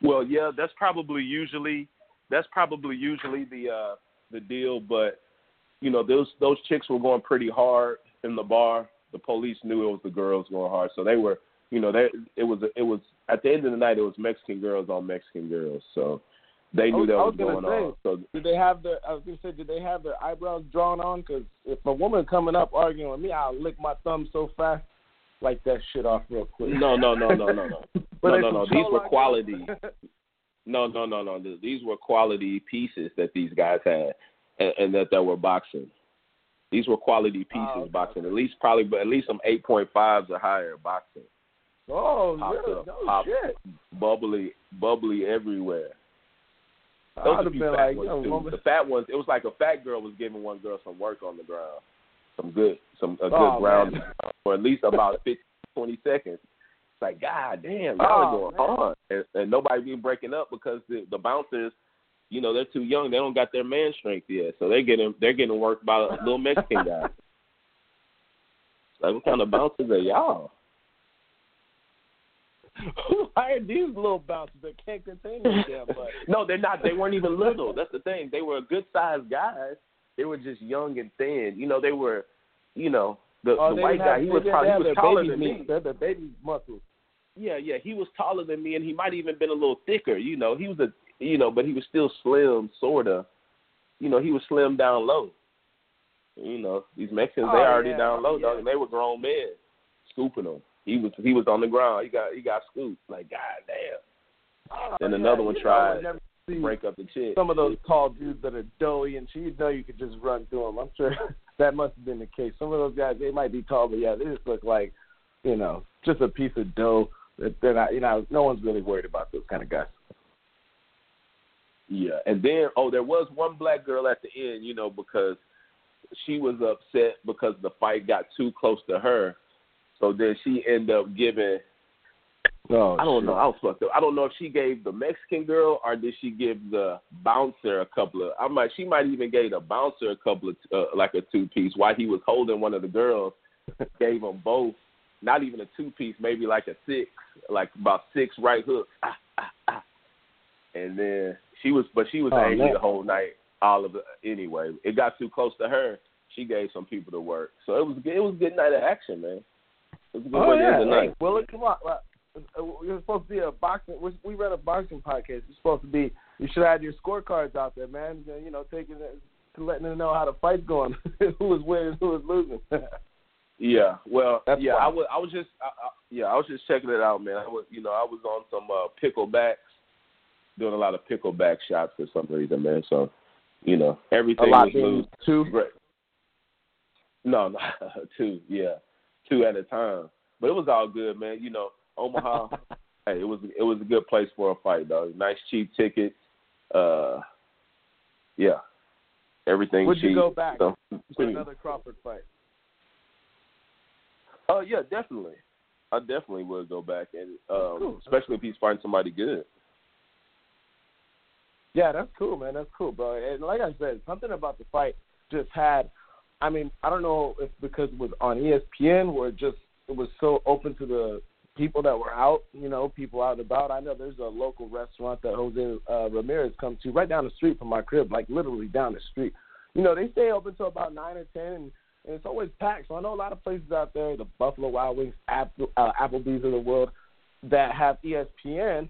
Well, yeah, that's probably usually that's probably usually the uh the deal, but you know, those those chicks were going pretty hard in the bar. The police knew it was the girls going hard, so they were, you know, they it was it was at the end of the night it was Mexican girls on Mexican girls, so they knew was, that was, was gonna say, on. So did they have the? I was gonna say, did they have their eyebrows drawn on? Because if a woman coming up arguing with me, I'll lick my thumb so fast, like that shit off real quick. no, no, no, no, no, no. No, no, no. These were quality. No, no, no, no. These were quality pieces that these guys had, and, and that that were boxing. These were quality oh, pieces Oh, okay, boxing. At least probably, but at least some eight point fives or higher boxing. oh, Popped really? up, No shit. bubbly, bubbly everywhere. I Those would been fat like, ones, yo, too. woman. The fat ones, it was like a fat girl was giving one girl some work on the ground, some good, some a good Oh, ground, for at least about 15, 20 seconds. It's like, God damn, y'all Oh, are going man. hard, and, and nobody be breaking up because the, the bouncers, you know, they're too young. They don't got their man strength yet, so they're getting they're getting worked by a little Mexican guy. Like, what kind of bouncers are y'all? Who hired these little bouncers that can't contain body? No, they're not. They weren't even little. That's the thing. They were a good sized guys. They were just young and thin. You know, they were, you know, the, Oh, the they white have- guy. He was probably he was taller than meat. me. They're the baby muscles. Yeah, yeah. He was taller than me, and he might even been a little thicker. You know, he was a, you know, but he was still slim, sorta. You know, he was slim down low. You know, these Mexicans they Oh, already yeah, down low, yeah. dog, and they were grown men scooping them. He was he was on the ground. He got he got scooped. Like, god damn. Oh, Then yeah, another one know, tried to break up the chick. Some of those tall dudes that are doughy and you know you could just run through them. I'm sure that must have been the case. Some of those guys, they might be tall, but yeah, they just look like, you know, just a piece of dough. That they're not, you know, no one's really worried about those kind of guys. Yeah, and then oh, there was one black girl at the end, you know, because she was upset because the fight got too close to her. So then she ended up giving. Oh, I don't know. I was fucked up. I don't know if she gave the Mexican girl or did she give the bouncer a couple of. I might. She might even gave the bouncer a couple of uh, like a two piece while he was holding one of the girls. gave them both. Not even a two piece, maybe like a six, like about six right hooks. Ah, ah, ah. And then she was, but she was Oh, angry man. the whole night. All of it. Anyway, it got too close to her. She gave some people to work. So it was it was a good night of action, man. It a good Oh yeah, the hey, night. well, look, come on. You're supposed to be a boxing. we- We run a boxing podcast. You're supposed to be. You should have your scorecards out there, man. You know, taking it, to letting them know how the fight's going, who was winning, who was losing. Yeah, well, That's yeah, I was, I was just, I, I, yeah, I was just checking it out, man. I was, you know, I was on some uh, picklebacks, doing a lot of pickleback shots for some reason, man. So, you know, everything A lot was loose. two. Great. No, no, two, yeah, two at a time. But it was all good, man. You know, Omaha, hey, it was, it was a good place for a fight, though. Nice cheap tickets. Uh, yeah, everything Would cheap. you go back So, pretty- another Crawford fight? Oh yeah, definitely. I definitely would go back and um Cool. especially if he's fighting somebody good. Yeah, that's cool, man. That's cool, bro. And like I said, something about the fight just had. I mean, I don't know if because it was on ESPN or just it was so open to the people that were out, you know, people out and about. I know there's a local restaurant that Jose uh, Ramirez comes to right down the street from my crib, like literally down the street. You know, they stay open till about nine or ten, and, and it's always packed. So I know a lot of places out there, the Buffalo Wild Wings, Apple, uh, Applebee's of the world, that have ESPN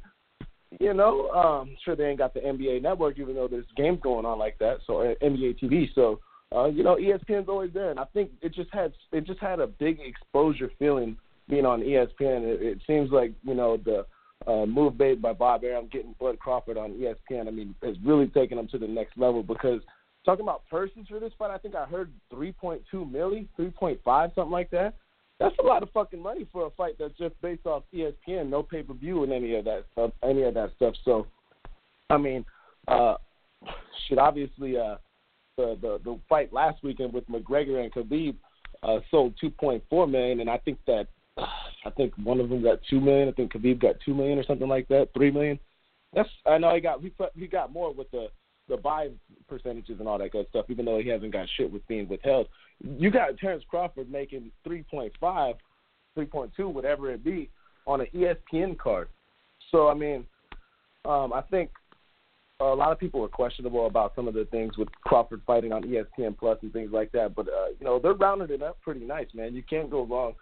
you know, um, sure they ain't got the NBA network, even though there's games going on like that. So uh, NBA TV. So uh, you know, ESPN's always there, and I think it just had it just had a big exposure feeling being on ESPN. It, it seems like you know the uh, move made by Bob Arum getting Bud Crawford on ESPN. I mean, has really taken him to the next level because talking about purses for this fight, I think I heard 3.2 milli, 3.5, something like that. That's a lot of fucking money for a fight that's just based off ESPN, no pay per view and any of that stuff, any of that stuff. So, I mean, uh, shit. Obviously, uh, the the the fight last weekend with McGregor and Khabib uh, sold 2.4 million, and I think that I think one of them got two million. I think Khabib got two million or something like that, three million. That's I know he got he he got more with the the buy percentages and all that good stuff, even though he hasn't got shit with being withheld. You got Terence Crawford making 3.5, 3.2, whatever it be, on an ESPN card. So I mean, um, I think a lot of people are questionable about some of the things with Crawford fighting on ESPN Plus and things like that. But uh, you know, they're rounding it up pretty nice, man. You can't go wrong.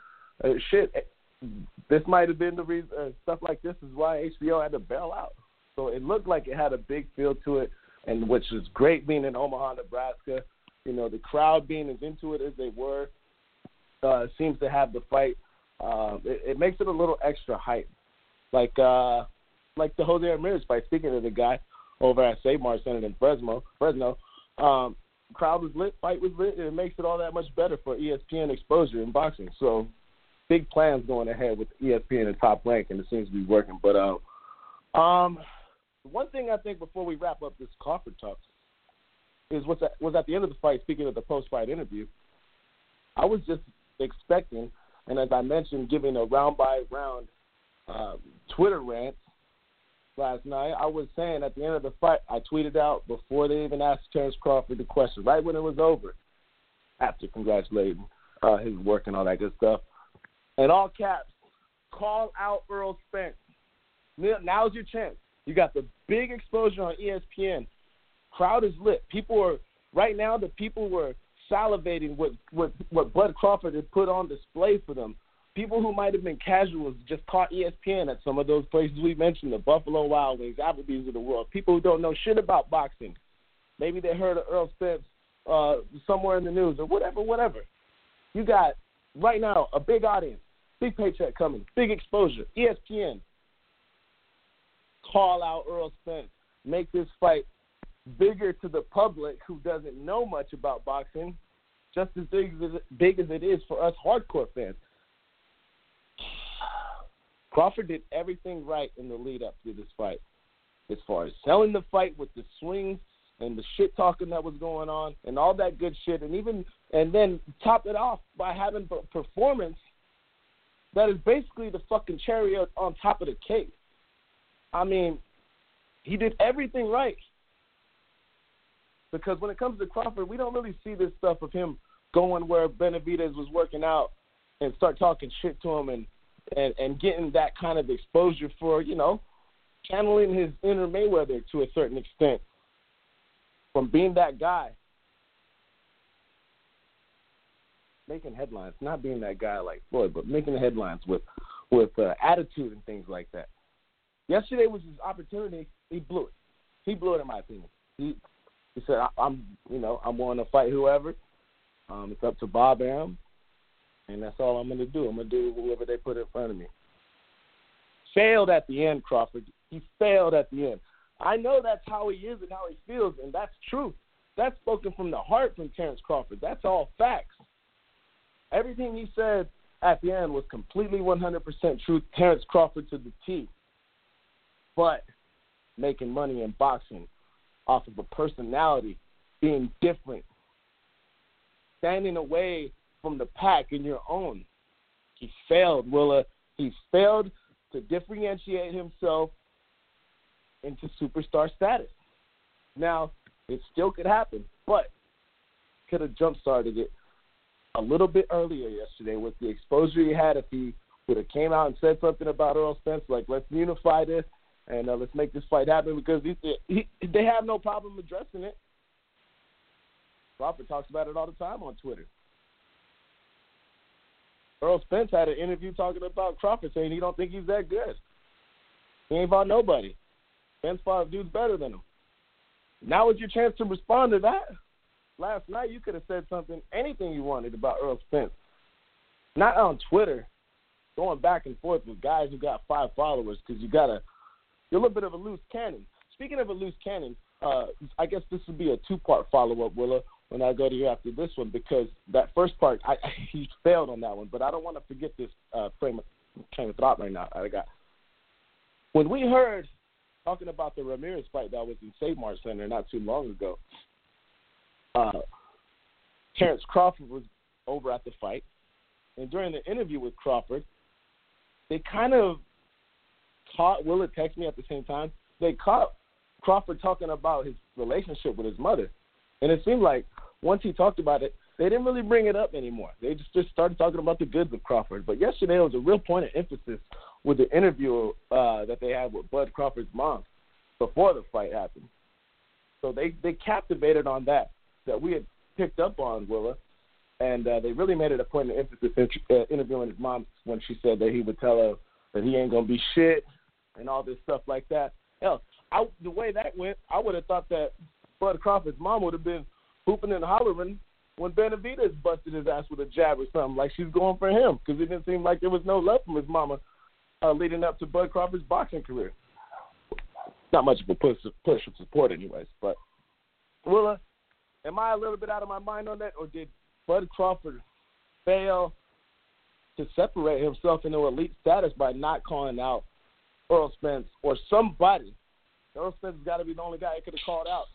Uh, shit, eh, this might have been the reason. Uh, stuff like this is why HBO had to bail out. So it looked like it had a big feel to it, and which is great being in Omaha, Nebraska. You know, the crowd being as into it as they were uh, seems to have the fight. Uh, it, it makes it a little extra hype, like uh, like the Jose Ramirez fight. Speaking of the guy over at Save Mart Center in Fresno, Fresno, um, crowd was lit, fight was lit, and it makes it all that much better for ESPN exposure in boxing. So big plans going ahead with ESPN and Top Rank, and it seems to be working. But uh, um, one thing I think before we wrap up this Crawford talk is what's at, was at the end of the fight. Speaking of the post-fight interview, I was just expecting, and as I mentioned, giving a round by round um, Twitter rant last night. I was saying at the end of the fight, I tweeted out before they even asked Terence Crawford the question, right when it was over, after congratulating uh, his work and all that good stuff. In all caps, call out Errol Spence. Now- Now's your chance. You got the big exposure on ESPN. Crowd is lit. People are right now. The people were salivating what what what Bud Crawford had put on display for them. People who might have been casuals just caught ESPN at some of those places we mentioned, the Buffalo Wild Wings, Applebee's of the world. People who don't know shit about boxing. Maybe they heard of Errol Spence uh, somewhere in the news or whatever, whatever. You got right now a big audience, big paycheck coming, big exposure. ESPN. Call out Errol Spence. Make this fight bigger to the public who doesn't know much about boxing, just as big as big as it is for us hardcore fans. Crawford did everything right in the lead up to this fight, as far as selling the fight with the swings and the shit talking that was going on and all that good shit, and even and then top it off by having a performance that is basically the fucking cherry on top of the cake. I mean, he did everything right. Because when it comes to Crawford, we don't really see this stuff of him going where Benavidez was working out and start talking shit to him and, and, and getting that kind of exposure for, you know, channeling his inner Mayweather to a certain extent from being that guy. Making headlines, not being that guy like Floyd, but making the headlines with with uh, attitude and things like that. Yesterday was his opportunity. He blew it. He blew it, in my opinion. He he said, I, "I'm, you know, I'm willing to fight whoever. Um, it's up to Bob Arum, and that's all I'm going to do. I'm going to do whatever they put in front of me. Failed at the end, Crawford. He failed at the end. I know that's how he is and how he feels, and that's true. That's spoken from the heart from Terence Crawford. That's all facts. Everything he said at the end was completely 100% true. Terence Crawford to the T. But making money in boxing off of a personality being different, standing away from the pack in your own. He failed, Willa. He failed to differentiate himself into superstar status. Now, it still could happen, but could have jump started it a little bit earlier yesterday with the exposure he had if he would have came out and said something about Errol Spence, like let's unify this and uh, let's make this fight happen because he, he, they have no problem addressing it. Crawford talks about it all the time on Twitter. Errol Spence had an interview talking about Crawford saying he don't think he's that good. He ain't fought nobody. Spence fought dudes better than him. Now is your chance to respond to that. Last night you could have said something, anything you wanted about Errol Spence. Not on Twitter, going back and forth with guys who got five followers because you got a you're a little bit of a loose cannon. Speaking of a loose cannon, uh, I guess this would be a two part follow up, Willa when I go to you after this one because that first part I, I he failed on that one, but I don't want to forget this uh, frame of, train of thought right now. I got when we heard talking about the Ramirez fight that was in Mart Center not too long ago. Uh, Terence Crawford was over at the fight, and during the interview with Crawford, they kind of caught Willa text me at the same time. They caught Crawford talking about his relationship with his mother, and it seemed like once he talked about it, they didn't really bring it up anymore. They just just started talking about the goods of Crawford. But yesterday was a real point of emphasis with the interview uh, that they had with Bud Crawford's mom before the fight happened. So they they captivated on that that we had picked up on Willa, and uh, they really made it a point of emphasis in, uh, interviewing his mom when she said that he would tell her that he ain't gonna be shit and all this stuff like that. Hell, I, the way that went, I would have thought that Bud Crawford's mom would have been hooping and hollering when Benavidez busted his ass with a jab or something, like she's going for him, because it didn't seem like there was no love from his mama uh, leading up to Bud Crawford's boxing career. Not much of a push, push of support, anyways. But Willa, am I a little bit out of my mind on that, or did Bud Crawford fail to separate himself into elite status by not calling out Errol Spence or somebody? Errol Spence has got to be the only guy he could have called out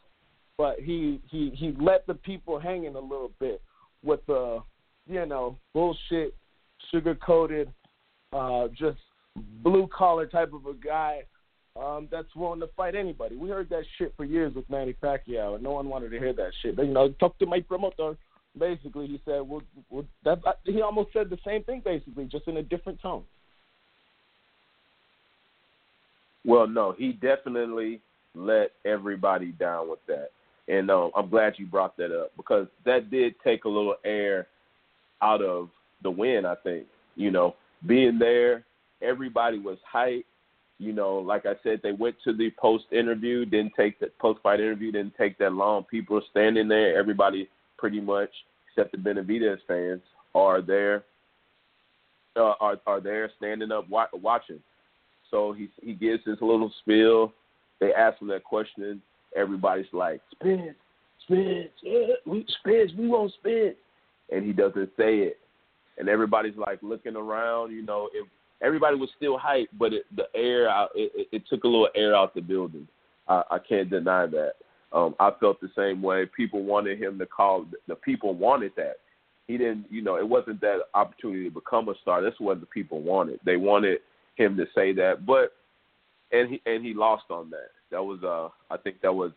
but he he he let the people hanging a little bit with the you know bullshit, sugar coated, uh, just blue collar type of a guy um, that's willing to fight anybody. We heard that shit for years with Manny Pacquiao, and no one wanted to hear that shit. But, you know, talk to my promoter. Basically, he said, "Well, well that." He almost said the same thing, basically, just in a different tone. Well, no, he definitely let everybody down with that. And um, I'm glad you brought that up because that did take a little air out of the win. I think you know being there, everybody was hyped. You know, like I said, they went to the post interview, didn't take the post fight interview, didn't take that long. People standing there. Everybody pretty much, except the Benavidez fans, are there. Uh, are are there standing up watching? So he he gives his little spiel. They ask him that question everybody's like, Spence, Spence, yeah, we Spence, we won't Spence, and he doesn't say it, and everybody's like looking around. You know, if everybody was still hyped, but it, the air, out, it, it took a little air out the building. I, I can't deny that. Um, I felt the same way. People wanted him to call. The people wanted that. He didn't. You know, it wasn't that opportunity to become a star. That's what the people wanted. They wanted him to say that, but and he and he lost on that that was uh I think that was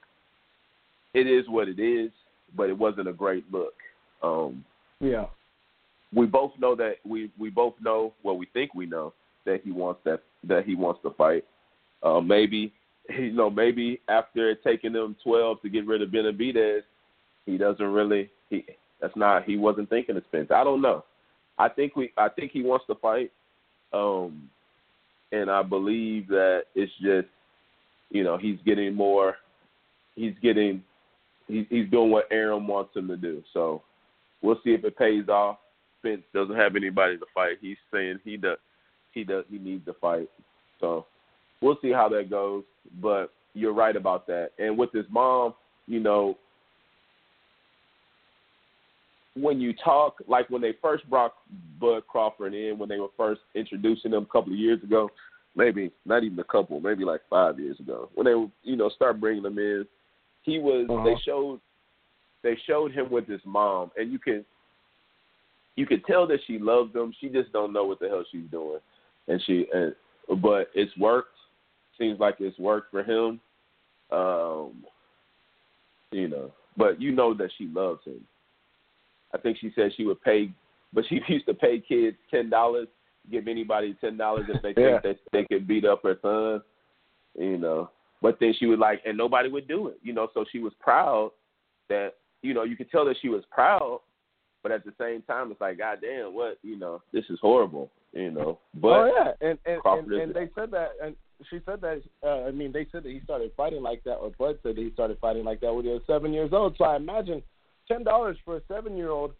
it is what it is, but it wasn't a great look. Um Yeah. We both know that we we both know well we think we know that he wants that that he wants to fight. Uh maybe you know, maybe after taking them twelve to get rid of Benavidez, he doesn't really he that's not he wasn't thinking of Spence. I don't know. I think we I think he wants to fight. Um and I believe that it's just you know, he's getting more. He's getting. He's he's doing what Arum wants him to do. So we'll see if it pays off. Spence doesn't have anybody to fight. He's saying he does he does he needs to fight. So we'll see how that goes. But you're right about that. And with his mom, you know, when you talk like when they first brought Bud Crawford in, when they were first introducing him a couple of years ago, maybe not even a couple, maybe like five years ago, when they you know start bringing him in, he was Uh-huh. they showed they showed him with his mom, and you can you can tell that she loves him. She just don't know what the hell she's doing, and she and but it's worked. Seems like it's worked for him. Um, you know, but you know that she loves him. I think she said she would pay, but she used to pay kids ten dollars, give anybody ten dollars if they Yeah. think that they could beat up her son. You know, but then she would like, and nobody would do it. You know, so she was proud that you know you could tell that she was proud, but at the same time it's like, God damn, what you know, this is horrible. You know, but oh yeah, and and and, and they said that, and she said that. Uh, I mean, they said that he started fighting like that, or Bud said that he started fighting like that when he was seven years old. So I imagine ten dollars for a seven-year-old,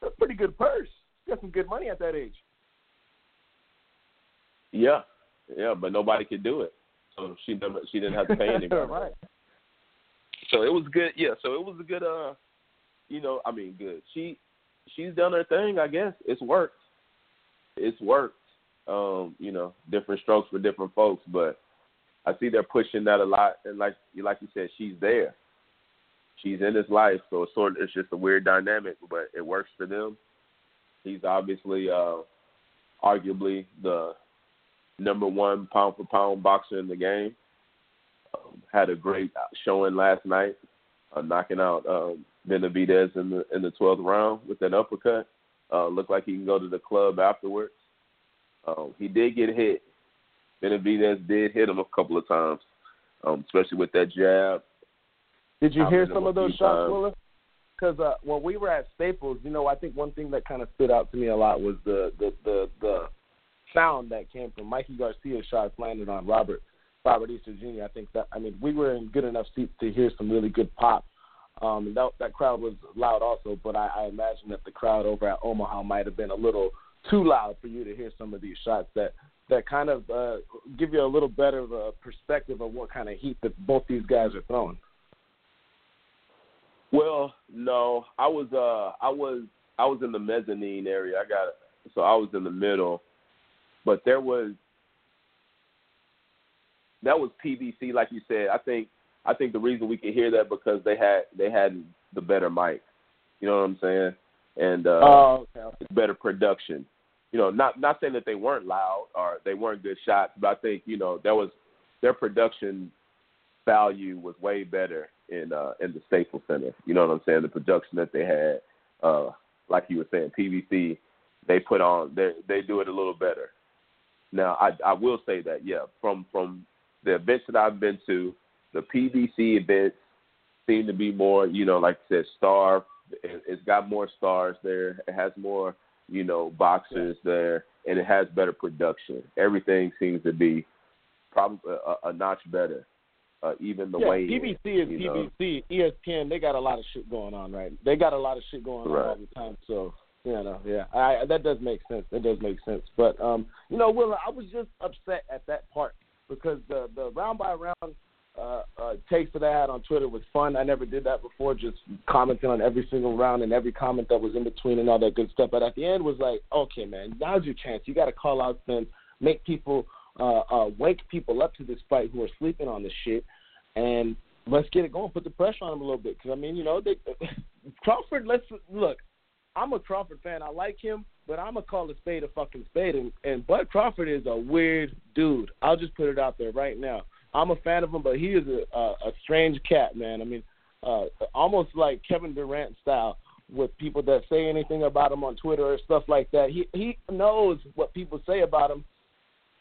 that's a pretty good purse. You got some good money at that age. Yeah, yeah, but nobody could do it. So she never, she didn't have to pay anybody. right. So it was good. Yeah. So it was a good. Uh, you know, I mean, good. She she's done her thing. I guess it's worked. It's worked. Um, you know, different strokes for different folks, but I see they're pushing that a lot. And like you like you said, she's there. She's in his life, so it's sort of it's just a weird dynamic, but it works for them. He's obviously, uh, arguably the number one pound for pound boxer in the game. Um, had a great showing last night, uh, knocking out um, Benavidez in the in the twelfth round with that uppercut. Uh, looked like he can go to the club afterwards. Um, he did get hit. Benavidez did hit him a couple of times, um, especially with that jab. Did you hear some of those shots. Willa? Because uh, when we were at Staples, you know, I think one thing that kind of stood out to me a lot was the the the, the sound that came from Mikey Garcia's shots landed on Robert Robert Easter Jr. I think that I mean we were in good enough seats to hear some really good pop. Um, and that that crowd was loud also, but I, I imagine that the crowd over at Omaha might have been a little too loud for you to hear some of these shots that that kind of uh, give you a little better of a perspective of what kind of heat that both these guys are throwing. Well, no, I was uh I was I was in the mezzanine area. I got so I was in the middle, but there was that was PBC, like you said. I think I think the reason we could hear that because they had they had the better mic. You know what I'm saying? And uh, Oh, okay. better production. You know, not not saying that they weren't loud or they weren't good shots, but I think you know there was their production value was way better in uh in the Staples Center. You know what I'm saying? The production that they had, uh, like you were saying, PBC, they put on they they do it a little better. Now I I will say that yeah, from from the events that I've been to, the PBC events seem to be more you know like I said star. It, it's got more stars there. It has more you know boxers there, and it has better production. Everything seems to be probably a, a notch better. Uh, even the yeah, way PBC is know. PBC. ESPN, they got a lot of shit going on, right? They got a lot of shit going on Right. all the time. So, you know, yeah, I, that does make sense. That does make sense. But, um, you know, Will, I was just upset at that part because the the round by round uh, uh, takes that I had on Twitter was fun. I never did that before, just commenting on every single round and every comment that was in between and all that good stuff. But at the end was like, okay, man, now's your chance. You got to call out Spence, make people, uh, uh, wake people up to this fight who are sleeping on this shit, and let's get it going. Put the pressure on him a little bit because I mean, you know, they, Crawford. Let's look. I'm a Crawford fan. I like him, but I'm gonna call a spade a fucking spade. And, and Bud Crawford is a weird dude. I'll just put it out there right now. I'm a fan of him, but he is a a, a strange cat, man. I mean, uh, almost like Kevin Durant style with people that say anything about him on Twitter or stuff like that. He he knows what people say about him,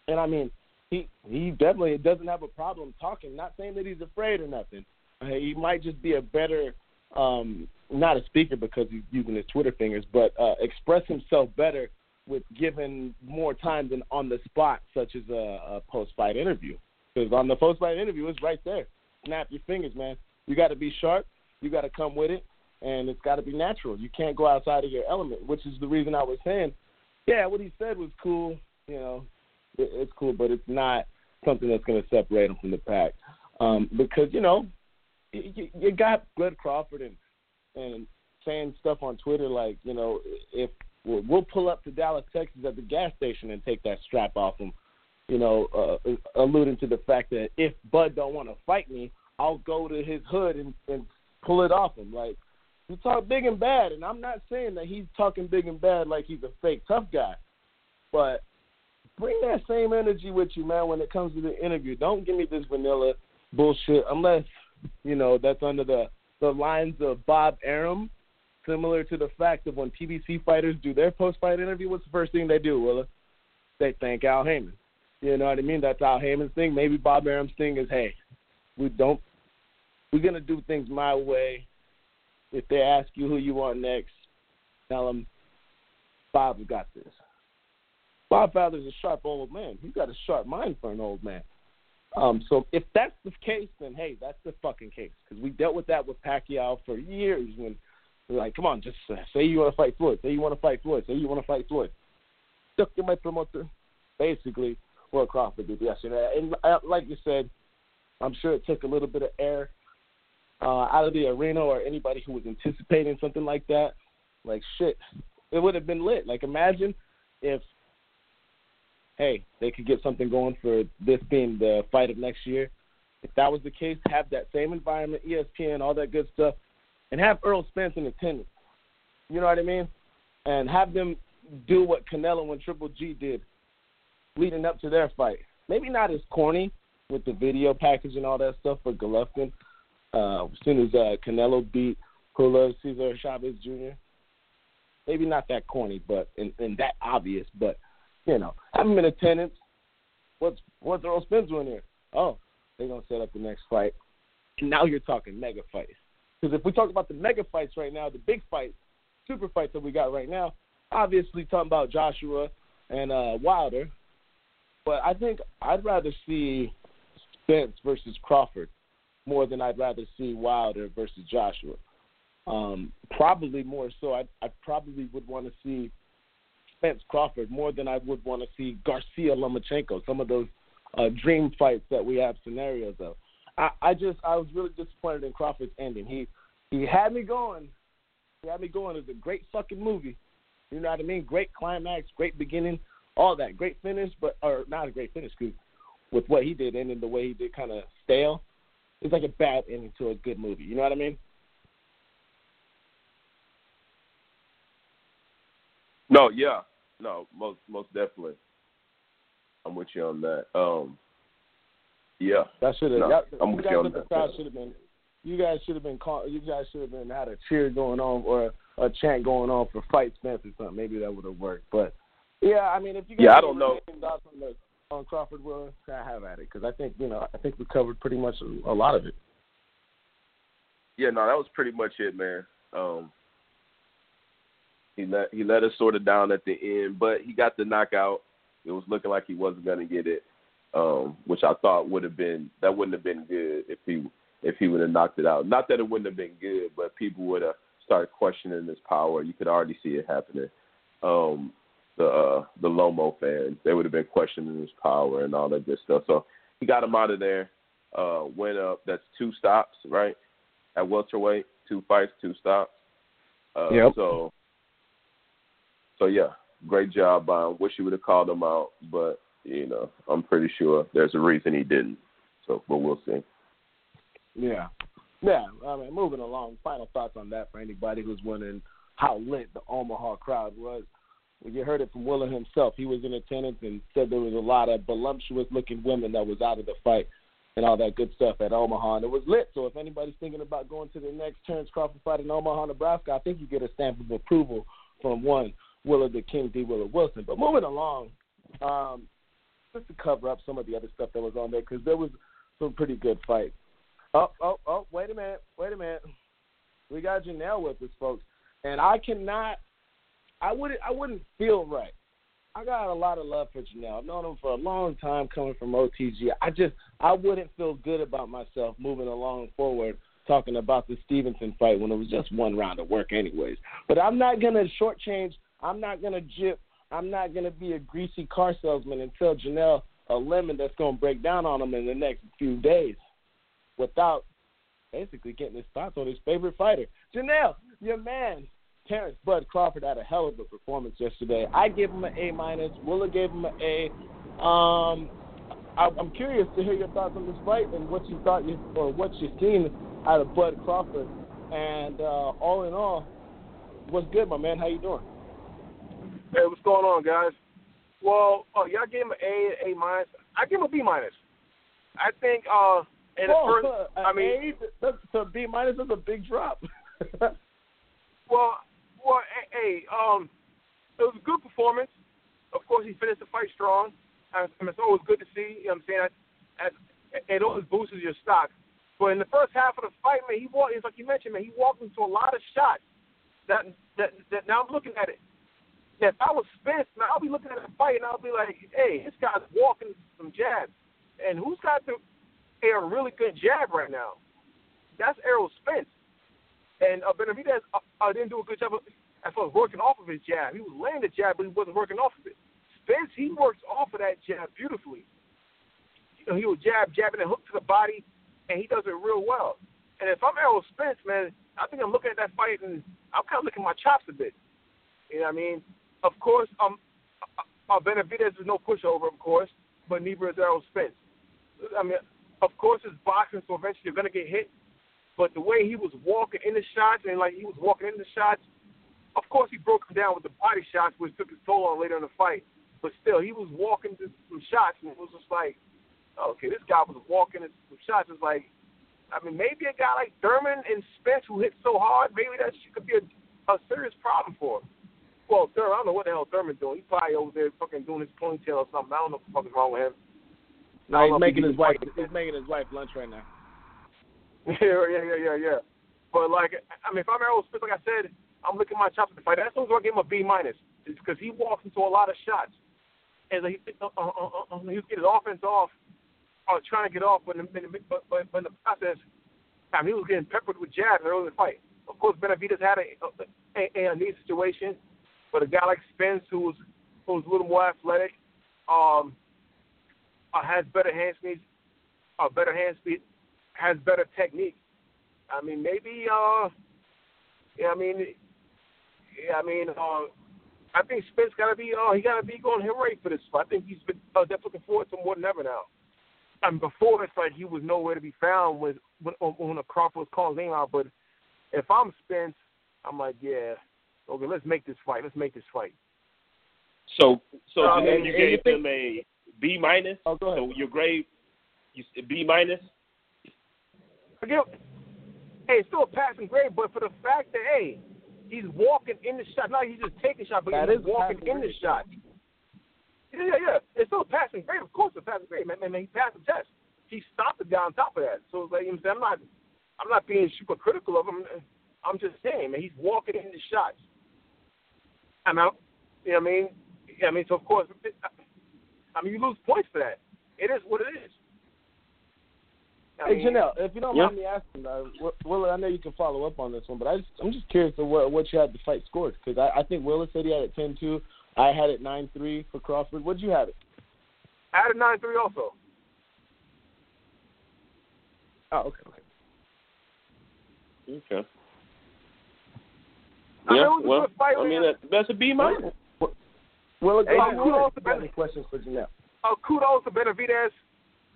and I mean, he he definitely doesn't have a problem talking. Not saying that he's afraid or nothing. Uh, he might just be a better, um, not a speaker because he's using his Twitter fingers, but uh, express himself better with given more time than on the spot, such as a, a post fight interview. Because on the post fight interview, it's right there. Snap your fingers, man. You got to be sharp. You got to come with it. and it's got to be natural. You can't go outside of your element, which is the reason I was saying, yeah, what he said was cool. You know, it, it's cool, but it's not something that's going to separate him from the pack. Um, because you know, you, you got Greg Crawford and and saying stuff on Twitter like, you know, if we'll, we'll pull up to Dallas, Texas at the gas station and take that strap off him, you know, uh, alluding to the fact that if Bud don't want to fight me, I'll go to his hood and, and pull it off him. Like you talk big and bad, and I'm not saying that he's talking big and bad like he's a fake tough guy, but bring that same energy with you, man, when it comes to the interview. Don't give me this vanilla bullshit unless you know that's under the the lines of Bob Arum, similar to the fact of when PBC fighters do their post fight interview. What's the first thing they do, Willa? They thank Al Haymon. You know what I mean? That's Al Haymon's thing. Maybe Bob Arum's thing is, hey, we don't we're gonna do things my way. If they ask you who you want next, tell them Bob got this. Bob Fowler's a sharp old man. He's got a sharp mind for an old man. Um, so if that's the case, then hey, that's the fucking case because we dealt with that with Pacquiao for years. When like, come on, just uh, say you want to fight Floyd, say you want to fight Floyd, say you want to fight Floyd. Stuck in my promoter, basically what Crawford did yesterday. And uh, like you said, I'm sure it took a little bit of air uh, out of the arena or anybody who was anticipating something like that. Like shit, it would have been lit. Like imagine if, hey, they could get something going for this being the fight of next year. If that was the case, have that same environment, ESPN, all that good stuff, and have Errol Spence in attendance. You know what I mean? And have them do what Canelo and Triple G did leading up to their fight. Maybe not as corny with the video package and all that stuff for Golovkin, uh, as soon as uh, Canelo beat Julio Cesar Chavez Jr. Maybe not that corny, but and, and that obvious, but you know, him in attendance. What's what's Errol Spence doing here? Oh, they're gonna set up the next fight. And now you're talking mega fights. Because if we talk about the mega fights right now, the big fights, super fights that we got right now, obviously talking about Joshua and uh, Wilder. But I think I'd rather see Spence versus Crawford more than I'd rather see Wilder versus Joshua. Um, probably more so. I I probably would want to see Spence Crawford more than I would want to see Garcia Lomachenko. Some of those uh, dream fights that we have scenarios of. I, I just I was really disappointed in Crawford's ending. He he had me going. He had me going. It's a great fucking movie. You know what I mean? Great climax, great beginning, all that. Great finish, but or not a great finish because with what he did ending the way he did, kind of stale. It's like a bad ending to a good movie. You know what I mean? No, yeah, no, most most definitely. I'm with you on that. Um, yeah, that should have. No, I'm with you on that. Should have been. You guys should have been. Call, you guys should have been had a cheer going on or a chant going on for fight Spence or something. Maybe that would have worked. But yeah, I mean, if you guys yeah, I don't know. On the, on Crawford will I have at it because I think you know I think we covered pretty much a, a, lot of it. Yeah, no, that was pretty much it, man. Um, he let he let us sort of down at the end, but he got the knockout. It was looking like he wasn't going to get it, um, which I thought would have been that wouldn't have been good if he if he would have knocked it out. Not that it wouldn't have been good, but people would have started questioning his power. You could already see it happening. Um, the uh, the Lomo fans. They would have been questioning his power and all that good stuff. So he got him out of there. Uh, went up. That's two stops, right? At welterweight, two fights, two stops. Uh, yep. So, so yeah, great job I. Wish he would have called him out, but you know, I'm pretty sure there's a reason he didn't. So, but we'll see. Yeah, yeah. I mean, moving along. Final thoughts on that for anybody who's wondering how lit the Omaha crowd was. Well, You heard it from Willa himself. He was in attendance and said there was a lot of voluptuous looking women that was out of the fight and all that good stuff at Omaha. And it was lit. So if anybody's thinking about going to the next Terence Crawford fight in Omaha, Nebraska, I think you get a stamp of approval from one Willa the King D. Willa Wilson. But moving along, um, just to cover up some of the other stuff that was on there because there was some pretty good fights. Oh, oh, oh! Wait a minute! Wait a minute! We got Janelle with us, folks, and I cannot I wouldn't I wouldn't feel right. I got a lot of love for Janelle. I've known him for a long time coming from OTG. I just I wouldn't feel good about myself moving along forward talking about the Stevenson fight when it was just one round of work, anyways. But I'm not gonna shortchange. I'm not gonna jip. I'm not gonna be a greasy car salesman and tell Janelle a lemon that's gonna break down on him in the next few days, without basically getting his thoughts on his favorite fighter. Janelle, your man, Terrence Bud Crawford had a hell of a performance yesterday. I gave him an A minus. Willa gave him an A. Um, I, I'm curious to hear your thoughts on this fight and what you thought you or what you've seen out of Bud Crawford. And uh, all in all, what's good, my man? How you doing? Hey, what's going on, guys? Well, oh, y'all gave him an A, A minus. I give him a B minus. I think uh, in the first, an I mean, A to, to B minus is a big drop. well, well, hey, um, it was a good performance. Of course, he finished the fight strong. I mean, it's always good to see. You know what I'm saying? That, that, it always boosts your stock. But in the first half of the fight, man, he walked. It's like you mentioned, man. He walked into a lot of shots. That that that. Now I'm looking at it. If I was Spence, man, I'll be looking at the fight and I'll be like, hey, this guy's walking some jabs. And who's got the a really good jab right now? That's Errol Spence. And uh, Benavidez uh, uh, didn't do a good job of, as far as working off of his jab. He was laying the jab, but he wasn't working off of it. Spence, he works off of that jab beautifully. You know, he will jab, jabbing and hook to the body, and he does it real well. And if I'm Errol Spence, man, I think I'm looking at that fight and I'm kind of licking my chops a bit. You know what I mean? Of course, um, uh, uh, Benavidez is no pushover, of course, but neither is Errol Spence. I mean, of course, it's boxing, so eventually you're gonna get hit. But the way he was walking in the shots, and like he was walking in the shots, of course he broke him down with the body shots, which took his toll on later in the fight. But still, he was walking to some shots, and it was just like, okay, this guy was walking into some shots. It's like, I mean, maybe a guy like Thurman and Spence who hit so hard, maybe that could be a, a serious problem for him. Well, Thurman, I don't know what the hell Thurman's doing. He's probably over there fucking doing his ponytail or something. I don't know what the fuck is wrong with him. no, he's making his wife. He's making his wife lunch right now. Yeah, yeah, yeah, yeah, yeah. But like, I mean, if I'm Errol Spence, like I said, I'm licking my chops at the fight. That's why I give him a B minus. Because he walks into a lot of shots, and like, uh, uh, uh, uh, he get his offense off, or trying to get off, but in, the, but, but, but in the process, I mean, he was getting peppered with jabs early in the fight. Of course, Benavidez had a a, a, a knee situation, but a guy like Spence, who's who's a little more athletic, um, uh, has better hand speed, uh, better hand speed, has better technique. I mean, maybe, uh, yeah, I mean, yeah, I mean, uh, I think Spence got to be, uh, he got to be going rate for this. fight. I think he's been uh, definitely looking forward to more than ever now. Mean, before this fight, he was nowhere to be found when, when the Crawford was calling his out. But if I'm Spence, I'm like, yeah, okay, let's make this fight. Let's make this fight. So, so Uh, today and- you gave think- them a B minus. Oh, go ahead. So your grade, you s- B minus. Forget, hey, it's still a passing grade, but for the fact that hey, he's walking in the shot, not he's just taking shots, but That he's walking passing in the grade. shot. Yeah, yeah, yeah. It's still a passing grade, of course, it's a passing grade. Man, man, man, he passed the test. He stopped the guy on top of that. So it's like you know, I'm saying? I'm not, I'm not being super critical of him. I'm just saying, man, he's walking in the shots. I'm out. You know what I mean? I mean, so of course, I mean, you lose points for that. It is what it is. I Hey mean, Janelle, if you don't Yeah. mind me asking, uh, Wi- Willa, I know you can follow up on this one, but I just, I'm just curious of what what you had the fight scored because I, I think Willa said he had it 10-2. I had it 9-3 for Crawford. What'd you have it? I had a nine three also. Oh, okay, okay. Okay. I mean, Yeah. it was a Well, I mean man. that, that's a B minus. Willa, go Hey, ahead. kudos to You got any questions for Janelle? uh, kudos to Benavidez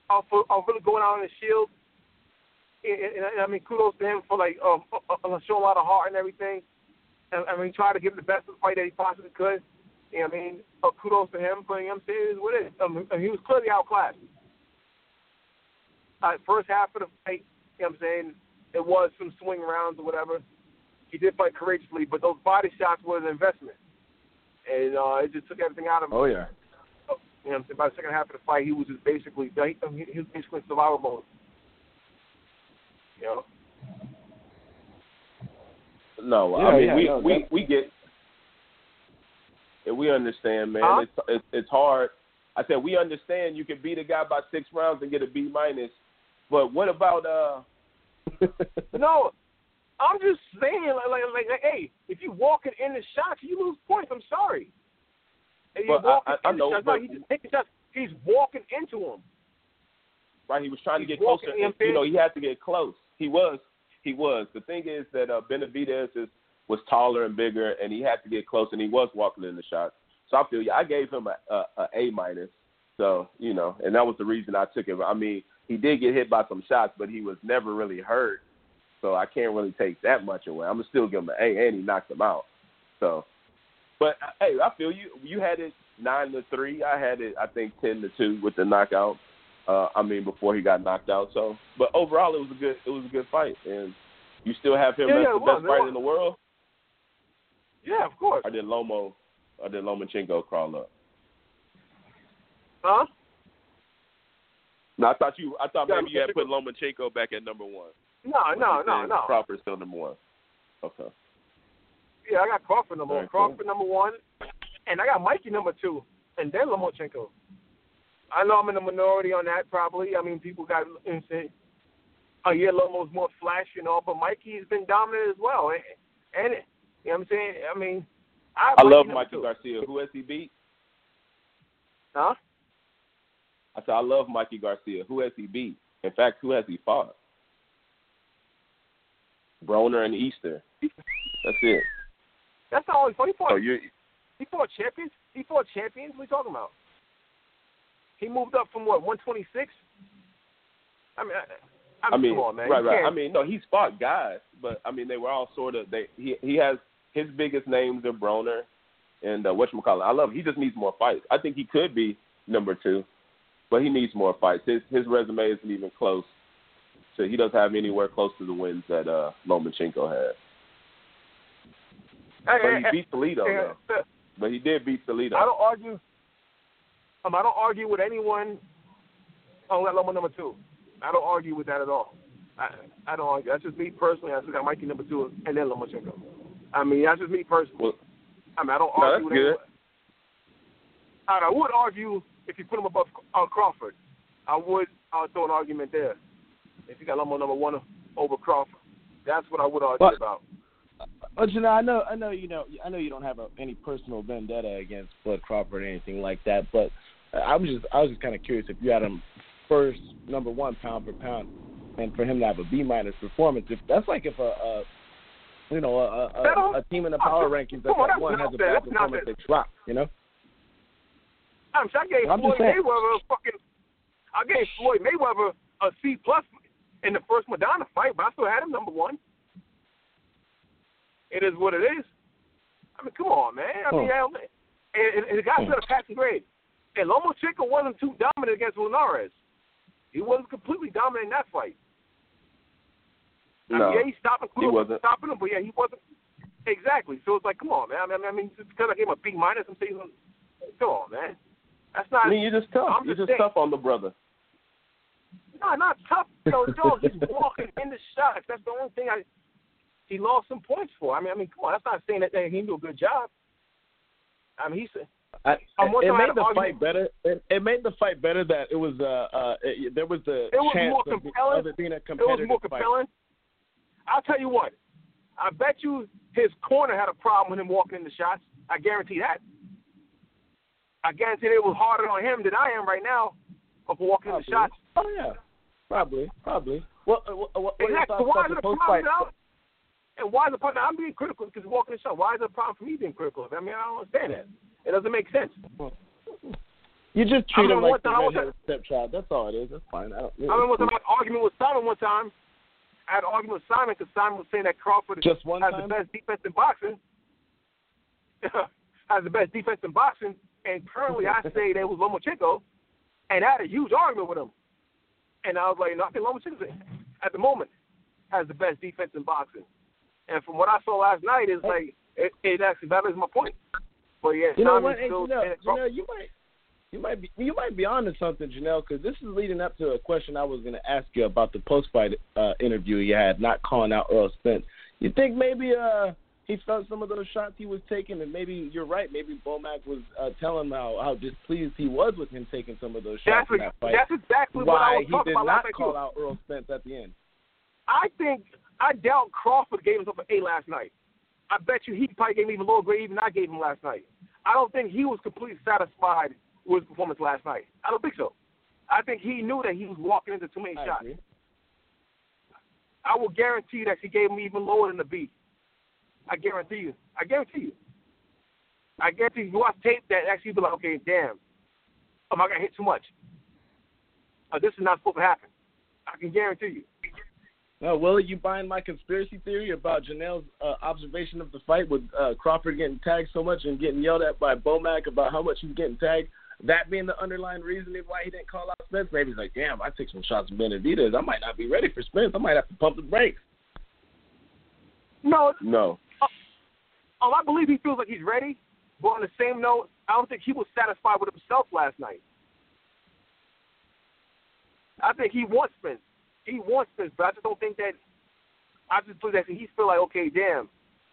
uh, for uh, really going out on the shield. And, and, and, I mean, kudos to him for like uh, uh, uh, showing a lot of heart and everything. And, I mean, try to give the best of the fight that he possibly could. You know what I mean, uh, kudos to him. But you know what I'm saying it is what it is. Um, he was clearly outclassed. Uh, first half of the fight, you know what I'm saying, it was some swing rounds or whatever. He did fight courageously, but those body shots were an investment. And uh, it just took everything out of him. Oh yeah. You know, what by the second half of the fight, he was just basically he, he was basically in survival mode. You know, No, Yeah, I mean yeah, we no, we that's- we get, and we understand, man. Huh? It's, it's it's hard. I said we understand. You can beat a guy by six rounds and get a B minus, but what about uh no, I'm just saying, like, like, like, like, hey, if you walking in the shots, you lose points. I'm sorry. If But I- I- I know, shots, but- no, he's just taking shots. He's walking into them. right? He was trying to get closer. You know, he had to get close. He was. He was. The thing is that uh, Benavidez is was taller and bigger, and he had to get close, and he was walking in the shots. So I feel you. I gave him a, a, a A minus. So you know, and that was the reason I took him. I mean, he did get hit by some shots, but he was never really hurt. So I can't really take that much away. I'm gonna still give him an A, and he knocked him out. So, but uh, hey, I feel you. You had it nine to three. I had it, I think, ten to two with the knockout. Uh, I mean, before he got knocked out. So, but overall, it was a good, it was a good fight, and you still have him Yeah, as yeah, the was, best fighter in the world. Yeah, of course. I did Lomo, I did Lomachenko crawl up? Huh? No, I thought you, I thought maybe you had put Lomachenko back at number one. No, no, no, no. Crawford's still number one. Okay. Yeah, I got Crawford number one. Very cool. Crawford number one, and I got Mikey number two, and then Lomachenko. I know I'm in the minority on that probably. I mean, people got insane. Oh yeah, Lomo's more flashy and all, but Mikey's been dominant as well. And, and you know what I'm saying? I mean, I, I love Mikey two. Garcia. Who has he beat? Huh? I said I love Mikey Garcia. Who has he beat? In fact, who has he fought? Broner and Easter. That's it. That's not only funny. He fought, So you he fought champions. He fought champions. What are you talking about? He moved up from what 126. I mean, I, I I mean, come on, man. right, right. I mean, no, he's fought guys, but I mean, they were all sort of. They he he has his biggest names are Broner and uh, whatchamacallit. I love. He just needs more fights. I think he could be number two, but he needs more fights. His his resume isn't even close. So he doesn't have anywhere close to the wins that uh, Lomachenko had. Hey, But he hey, beat Toledo, hey, though. But he did beat Toledo. I don't argue. Um, I don't argue with anyone on that level number two. I don't argue with that at all. I I don't argue. That's just me personally. I still got Mikey number two and then Lomachenko. I mean, that's just me personally. Well, I mean, I don't No, argue that's with good. anyone. And I would argue if you put him above uh, Crawford. I would uh, throw an argument there. If you got Lomo number one over Crawford, that's what I would argue But- about. But you know, I know, I know, you know, I know you don't have a, any personal vendetta against Bud Crawford or anything like that. But I was just, I was just kind of curious if you had him first, number one, pound for pound, and for him to have a B minus performance. If that's like if a, a you know, a, a, a team in the power rankings that on, that's one has a bad That's performance, they drop. You know. I'm I gave I'm Floyd. Mayweather a fucking. I gave Floyd Mayweather a C plus in the first Maidana fight, but I still had him number one. It is what it is. I mean, come on, man. I mean, hell, man. And, and, the guy set a passing grade. And Lomachenko wasn't too dominant against Linares. He wasn't completely dominant in that fight. I no, mean, yeah, he stopped him, he wasn't. stopping him, but yeah, he wasn't. Exactly. So it's like, come on, man. I mean, I mean just because I gave him a B minus, I'm saying, come on, man. That's not. I mean, you're just tough. I'm You're just just tough on the brother. No, not tough. No, no, he's walking in the shots. That's the only thing I. He lost some points for. I mean, I mean, come on. That's not saying that, that he didn't do a good job. I mean, he's. I, it time I had made the fight better. It, it made the fight better that it was uh uh it, there was the It was chance more compelling. of it being a competitive It was more fight. compelling. I'll tell you what. I bet you his corner had a problem with him walking in the shots. I guarantee that. I guarantee it was harder on him than I am right now of walking in the shots. Oh yeah, probably, probably. What uh, what, uh, what, what are your Exactly. Why is it a problem now? And why is it a problem? I'm being critical because he's walking the shot. Why is it a problem for me being critical? I mean, I don't understand that. It doesn't make sense. You just treat him like the one time I was redheaded stepchild. That's all it is. That's fine. I don't. I remember I had an argument with Simon one time. I had an argument with Simon because Simon was saying that Crawford Just one has time? the best defense in boxing. has the best defense in boxing, and currently I say that was Lomachenko, and I had a huge argument with him. And I was like, no, I think Lomachenko at the moment has the best defense in boxing. And from what I saw last night, is like it, it actually validates my point. But yeah, You know what, hey, still. Janelle, Janelle, you might, you might be, you might be onto something, Janelle, because this is leading up to a question I was going to ask you about the post-fight uh, interview you had, not calling out Errol Spence. You think maybe uh, he felt some of those shots he was taking, and maybe you're right. Maybe Bomac was uh, telling him how, how displeased he was with him taking some of those shots that's, in that fight. that's exactly what I Why he did about not call out Errol Spence at the end. I think I doubt Crawford gave himself an A last night. I bet you he probably gave him even lower grade even I gave him last night. I don't think he was completely satisfied with his performance last night. I don't think so. I think he knew that he was walking into too many I shots. agree. I will guarantee that he gave him even lower than the B. I guarantee you. I guarantee you. I guarantee you, you watch tape that actually be like, okay, damn, am I gonna hit too much? Uh, this is not supposed to happen. I can guarantee you. No, Will, you buying my conspiracy theory about Janelle's uh, observation of the fight with uh, Crawford getting tagged so much and getting yelled at by Bomac about how much he's getting tagged? That being the underlying reasoning why he didn't call out Spence? Maybe he's like, damn, I take some shots at Benavidez. I might not be ready for Spence. I might have to pump the brakes. No, No. Um, I believe he feels like he's ready. But on the same note, I don't think he was satisfied with himself last night. I think he wants Spence. He wants Spence, but I just don't think that. I just believe that he feel like, okay, damn,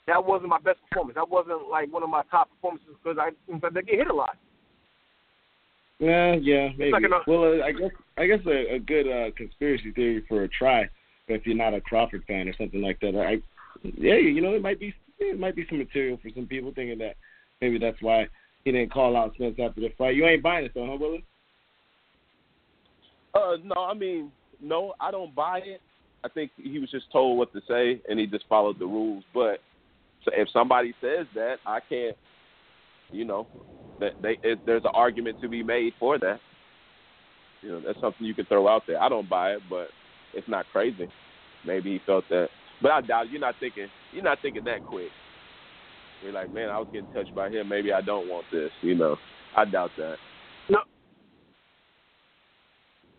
that wasn't my best performance. That wasn't like one of my top performances because I, because I get hit a lot. Yeah, yeah, maybe. like an- well, uh, I guess I guess a, a good uh, conspiracy theory for a try, if you're not a Crawford fan or something like that. I, yeah, you know, it might be it might be some material for some people thinking that maybe that's why he didn't call out Spence after the fight. You ain't buying it though, huh, Willie? Uh, no, I mean, no, I don't buy it. I think he was just told what to say, and he just followed the rules. But so if somebody says that, I can't, you know, that they there's an argument to be made for that. You know, that's something you can throw out there. I don't buy it, but it's not crazy. Maybe he felt that, but I doubt you're not thinking you're not thinking that quick. You're like, man, I was getting touched by him. Maybe I don't want this. You know, I doubt that. No.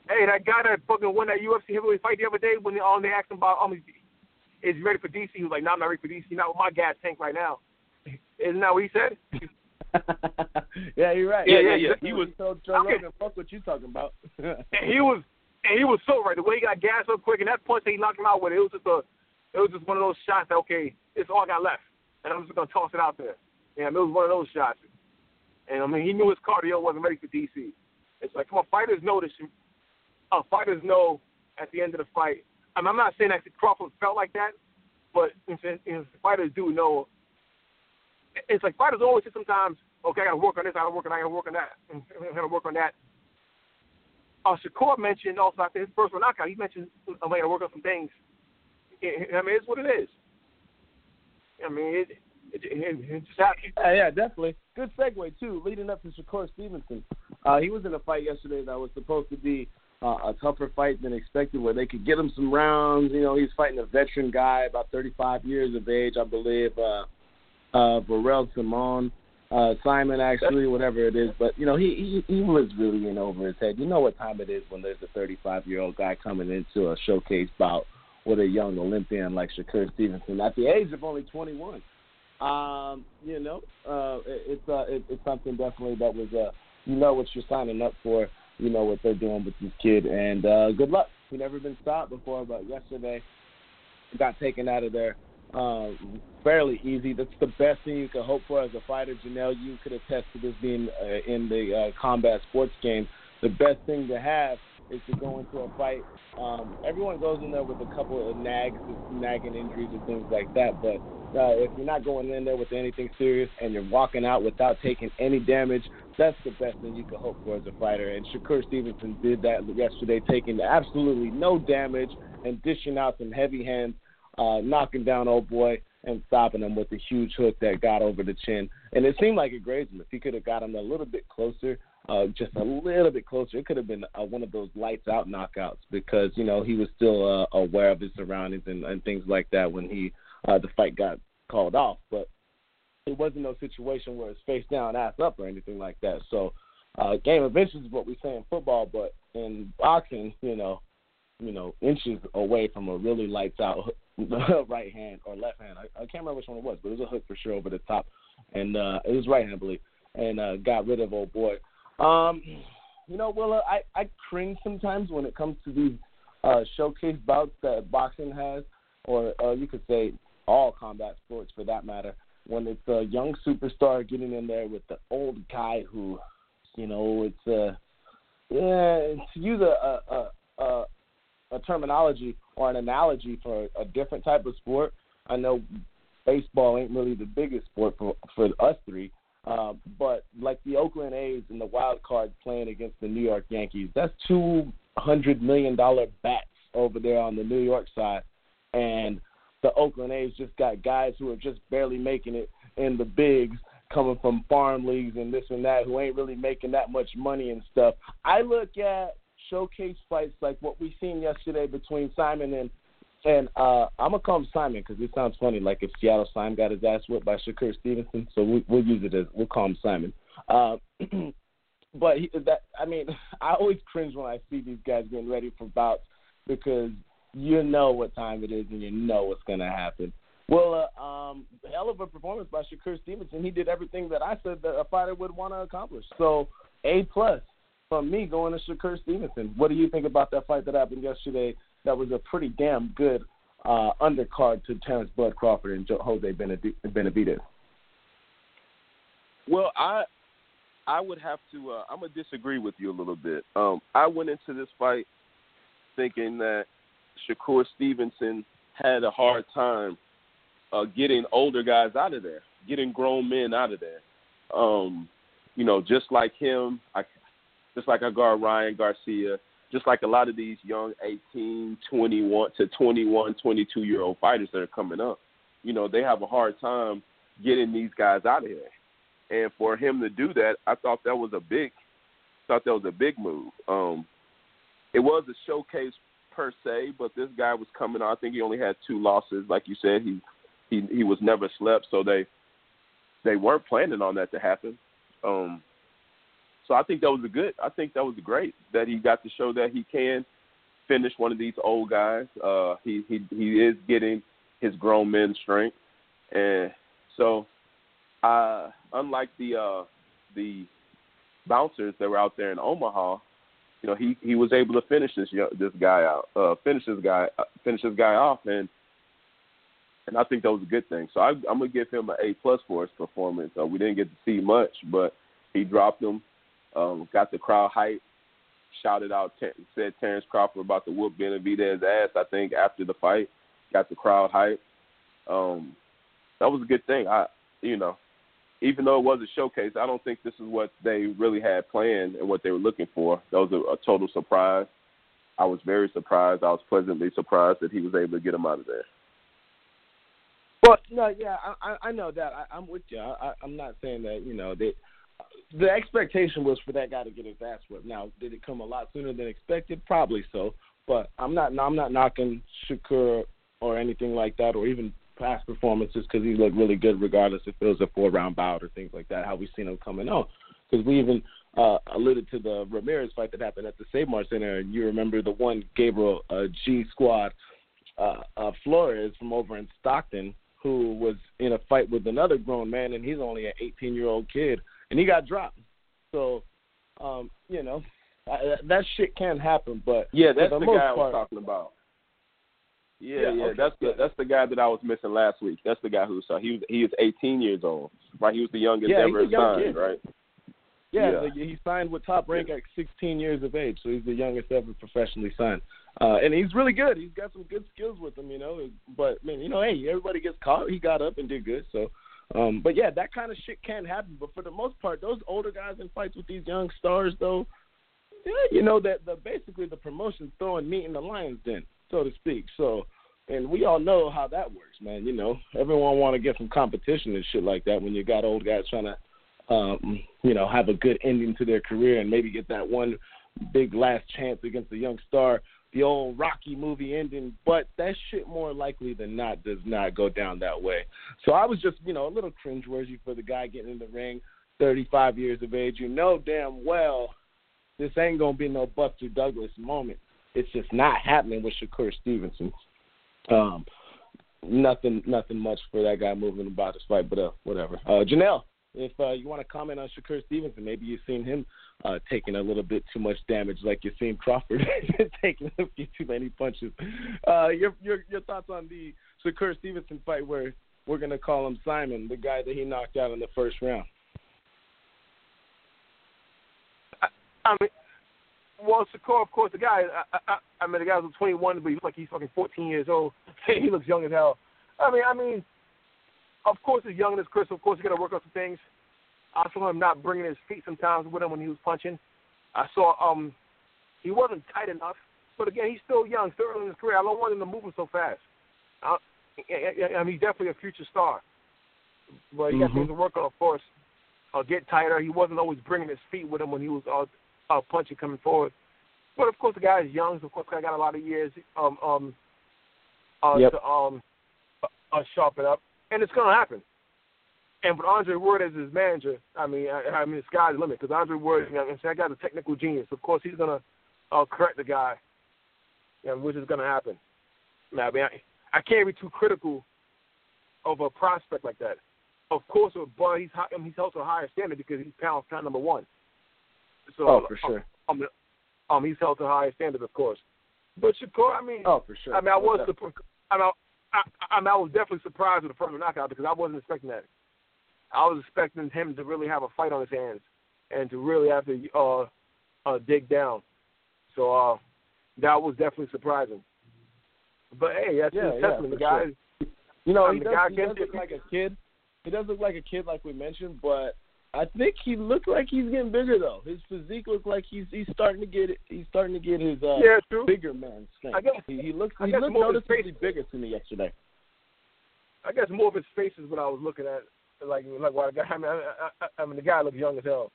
Hey, that guy that fucking won that UFC heavyweight fight the other day when they, um, they asked him about um, is is he ready for DC? He was like, No, I'm not ready for DC. Not with my gas tank right now. Isn't that what he said? yeah, you're right. Yeah, yeah, yeah. He He was was- told Joe Okay. Rogan, fuck what you talking about. And he was and he was so right. The way he got gas so quick and that punch that he knocked him out with, it was just a it was just one of those shots that okay, it's all I got left. And I'm just gonna toss it out there. Yeah, it was one of those shots. And I mean he knew his cardio wasn't ready for DC. It's like come on, fighters know this uh, fighters know at the end of the fight. I mean, I'm not saying that Crawford felt like that, but in, in, fighters do know. It's like fighters always say sometimes, okay, I got to work on this, I got to work on that, I got to work on that, I got to work on that. Uh, Shakur mentioned also after his first one knockout, he mentioned I got to work on some things. I mean, it's what it is. I mean, it, it, it, it just happens. Yeah, yeah, definitely. Good segue too. Leading up to Shakur Stevenson, uh, he was in a fight yesterday that was supposed to be uh, a tougher fight than expected, where they could get him some rounds. You know, he's fighting a veteran guy, about 35 years of age, I believe. Uh, uh, Burrell Simon, uh, Simon, actually, whatever it is. But you know, he, he he was really in over his head. You know what time it is when there's a 35 year old guy coming into a showcase bout with a young Olympian like Shakur Stevenson at the age of only 21. Um, you know, uh, it, it's uh, it, it's something definitely that was uh, you know what you're signing up for. You know what they're doing with this kid, and uh, good luck. He never been stopped before, but yesterday got taken out of there um, fairly easy. That's the best thing you could hope for as a fighter. Janelle, you could attest to this being uh, in the uh, combat sports game. The best thing to have is to go into a fight. Um, everyone goes in there with a couple of nags, nagging injuries and things like that. But uh, if you're not going in there with anything serious and you're walking out without taking any damage, that's the best thing you can hope for as a fighter. And Shakur Stevenson did that yesterday, taking absolutely no damage and dishing out some heavy hands, uh, knocking down old boy and stopping him with a huge hook that got over the chin. And it seemed like it grazed him. If he could have got him a little bit closer, uh, just a little bit closer, it could have been uh, one of those lights out knockouts because you know he was still uh, aware of his surroundings and, and things like that when he uh, the fight got called off. But it wasn't no situation where it's face down, ass up, or anything like that. So, uh, game of inches is what we say in football, but in boxing, you know, you know, inches away from a really lights out right hand or left hand. I, I can't remember which one it was, but it was a hook for sure over the top, and uh, it was right hand, I believe, and uh, got rid of old boy. Um, you know, Willa, I I cringe sometimes when it comes to these uh, showcase bouts that boxing has, or uh, you could say all combat sports for that matter. When it's a young superstar getting in there with the old guy who, you know, it's uh, yeah, to use a a, a, a a terminology, or an analogy for a different type of sport. I know baseball ain't really the biggest sport for for us three, uh, but like the Oakland A's and the wild card playing against the New York Yankees, that's two hundred million dollar bats over there on the New York side, and the Oakland A's just got guys who are just barely making it in the bigs coming from farm leagues and this and that who ain't really making that much money and stuff. I look at showcase fights like what we seen yesterday between Simon and and uh, I'm gonna call him Simon because it sounds funny, like if Seattle Simon got his ass whipped by Shakur Stevenson. So we, we'll use it as we'll call him Simon. Uh, but he, that I mean, I always cringe when I see these guys getting ready for bouts because you know what time it is and you know what's gonna happen. Well, uh, um, hell of a performance by Shakur Stevenson. He did everything that I said that a fighter would want to accomplish. So A plus from me going to Shakur Stevenson. What do you think about that fight that happened yesterday? That was a pretty damn good uh, undercard to Terence Bud Crawford and Jose Benavidez. Well, I I would have to. Uh, I'm gonna disagree with you a little bit. Um, I went into this fight thinking that Shakur Stevenson had a hard time uh, getting older guys out of there, getting grown men out of there. Um, you know, just like him, I, just like I guard Ryan Garcia, just like a lot of these young 18, 21 to 21, 22 year old fighters that are coming up. You know, they have a hard time getting these guys out of here. And for him to do that, I thought that was a big, thought that was a big move. Um, it was a showcase per se, but this guy was coming out. I think he only had two losses. Like you said, he he he was never slept, so they they weren't planning on that to happen. Um, so I think that was a good. I think that was great that he got to show that he can finish one of these old guys. Uh, he he he is getting his grown men strength, and so uh, unlike the uh, the bouncers that were out there in Omaha, you know he he was able to finish this this guy out, uh, finish this guy uh, finish this guy off, and and I think that was a good thing. So I, I'm gonna give him an A plus for his performance. Uh, we didn't get to see much, but he dropped him, um, got the crowd hype, shouted out, said Terence Crawford about to whoop Benavidez's ass. I think after the fight, got the crowd hype. Um, that was a good thing. I, you know, even though it was a showcase, I don't think this is what they really had planned and what they were looking for. That was a, a total surprise. I was very surprised. I was pleasantly surprised that he was able to get him out of there. Well, no, yeah, I I know that. I, I'm with you. I, I'm not saying that you know that the expectation was for that guy to get his ass whipped. Now, did it come a lot sooner than expected? Probably so. But I'm not. I'm not knocking Shakur or anything like that, or even past performances because he looked really good, regardless if it was a four round bout or things like that. How we've seen him coming on, because we even uh, alluded to the Ramirez fight that happened at the Save Center, and you remember the one Gabriel uh, G Squad uh, uh, Flores from over in Stockton who was in a fight with another grown man, and he's only an 18 year old kid, and he got dropped. So, um, you know, I, that shit can happen. But yeah, that's the, the guy part, I was talking about. Yeah, yeah, yeah, okay, that's the that's the guy that I was missing last week. That's the guy who saw he was he is 18 years old, right? He was the youngest yeah, ever young signed, kid. right? Yeah, Yeah. like, he signed with Top Rank at 16 years of age, so he's the youngest ever professionally signed. Uh, and he's really good. He's got some good skills with him, you know. But man, you know, hey, everybody gets caught. He got up and did good. So, um, but yeah, that kind of shit can happen. But for the most part, those older guys in fights with these young stars, though, yeah, you know that the basically the promotion's throwing meat in the lion's den, so to speak. So, and we all know how that works, man. You know, everyone want to get some competition and shit like that when you got old guys trying to, um, you know, have a good ending to their career and maybe get that one big last chance against a young star. The old Rocky movie ending, but that shit more likely than not does not go down that way. So I was just, you know, a little cringeworthy for the guy getting in the ring, 35 years of age. You know damn well this ain't gonna be no Buster Douglas moment. It's just not happening with Shakur Stevenson. Um, nothing, nothing much for that guy moving about his fight, but uh, whatever. Uh, Janelle, if uh, you want to comment on Shakur Stevenson, maybe you've seen him uh, taking a little bit too much damage, like you've seen Crawford taking a few too many punches. Uh, your your your thoughts on the Shakur Stevenson fight, where we're gonna call him Simon, the guy that he knocked out in the first round. I mean, well, Shakur, of course, the guy. I, I, I mean, the guy was 21, but he looks like he's fucking 14 years old. he looks young as hell. I mean, I mean, of course, he's young as Chris. Of course, he got to work on some things. I saw him not bringing his feet sometimes with him when he was punching. I saw um, he wasn't tight enough. But again, he's still young, still early in his career. I don't want him to move him so fast. I, I, I mean, he's definitely a future star. But he got Mhm. things to work on, of course. Uh, get tighter. He wasn't always bringing his feet with him when he was uh, uh, punching coming forward. But of course, the guy is young. So of course, the guy got a lot of years um, um, uh, Yep. to um, uh, sharpen up, and it's gonna happen. And with Andre Ward as his manager, I mean, I, I mean, the sky's the limit because Andre Ward, you know, that guy's a technical genius. Of course, he's gonna uh, correct the guy, you know, which is gonna happen. Now, I mean, I, I can't be too critical of a prospect like that. Of course, but he's high, I mean, he's held to a higher standard because he's pound pound number one. So, Oh, for sure. Um, um, he's held to a higher standard, of course. But Shakur, I mean, Oh, for sure. I mean, I was surprised. I mean, I, I, I mean, I was definitely surprised with the first knockout because I wasn't expecting that. I was expecting him to really have a fight on his hands and to really have to uh, uh, dig down. So uh, that was definitely surprising. But hey, that's Yeah, his yeah, testament. the guy, sure. You know, I he does, the guy he does look like a kid. He does look like a kid, like we mentioned, but I think he looked like he's getting bigger though. His physique looks like he's he's starting to get he's starting to get his uh, yeah, true. bigger man strength. I guess- he, he looks he looked more of his noticeably face- bigger to me yesterday. I guess more of his face is what I was looking at. Like, like why the guy? I mean, I, I, I mean, the guy looks young as hell.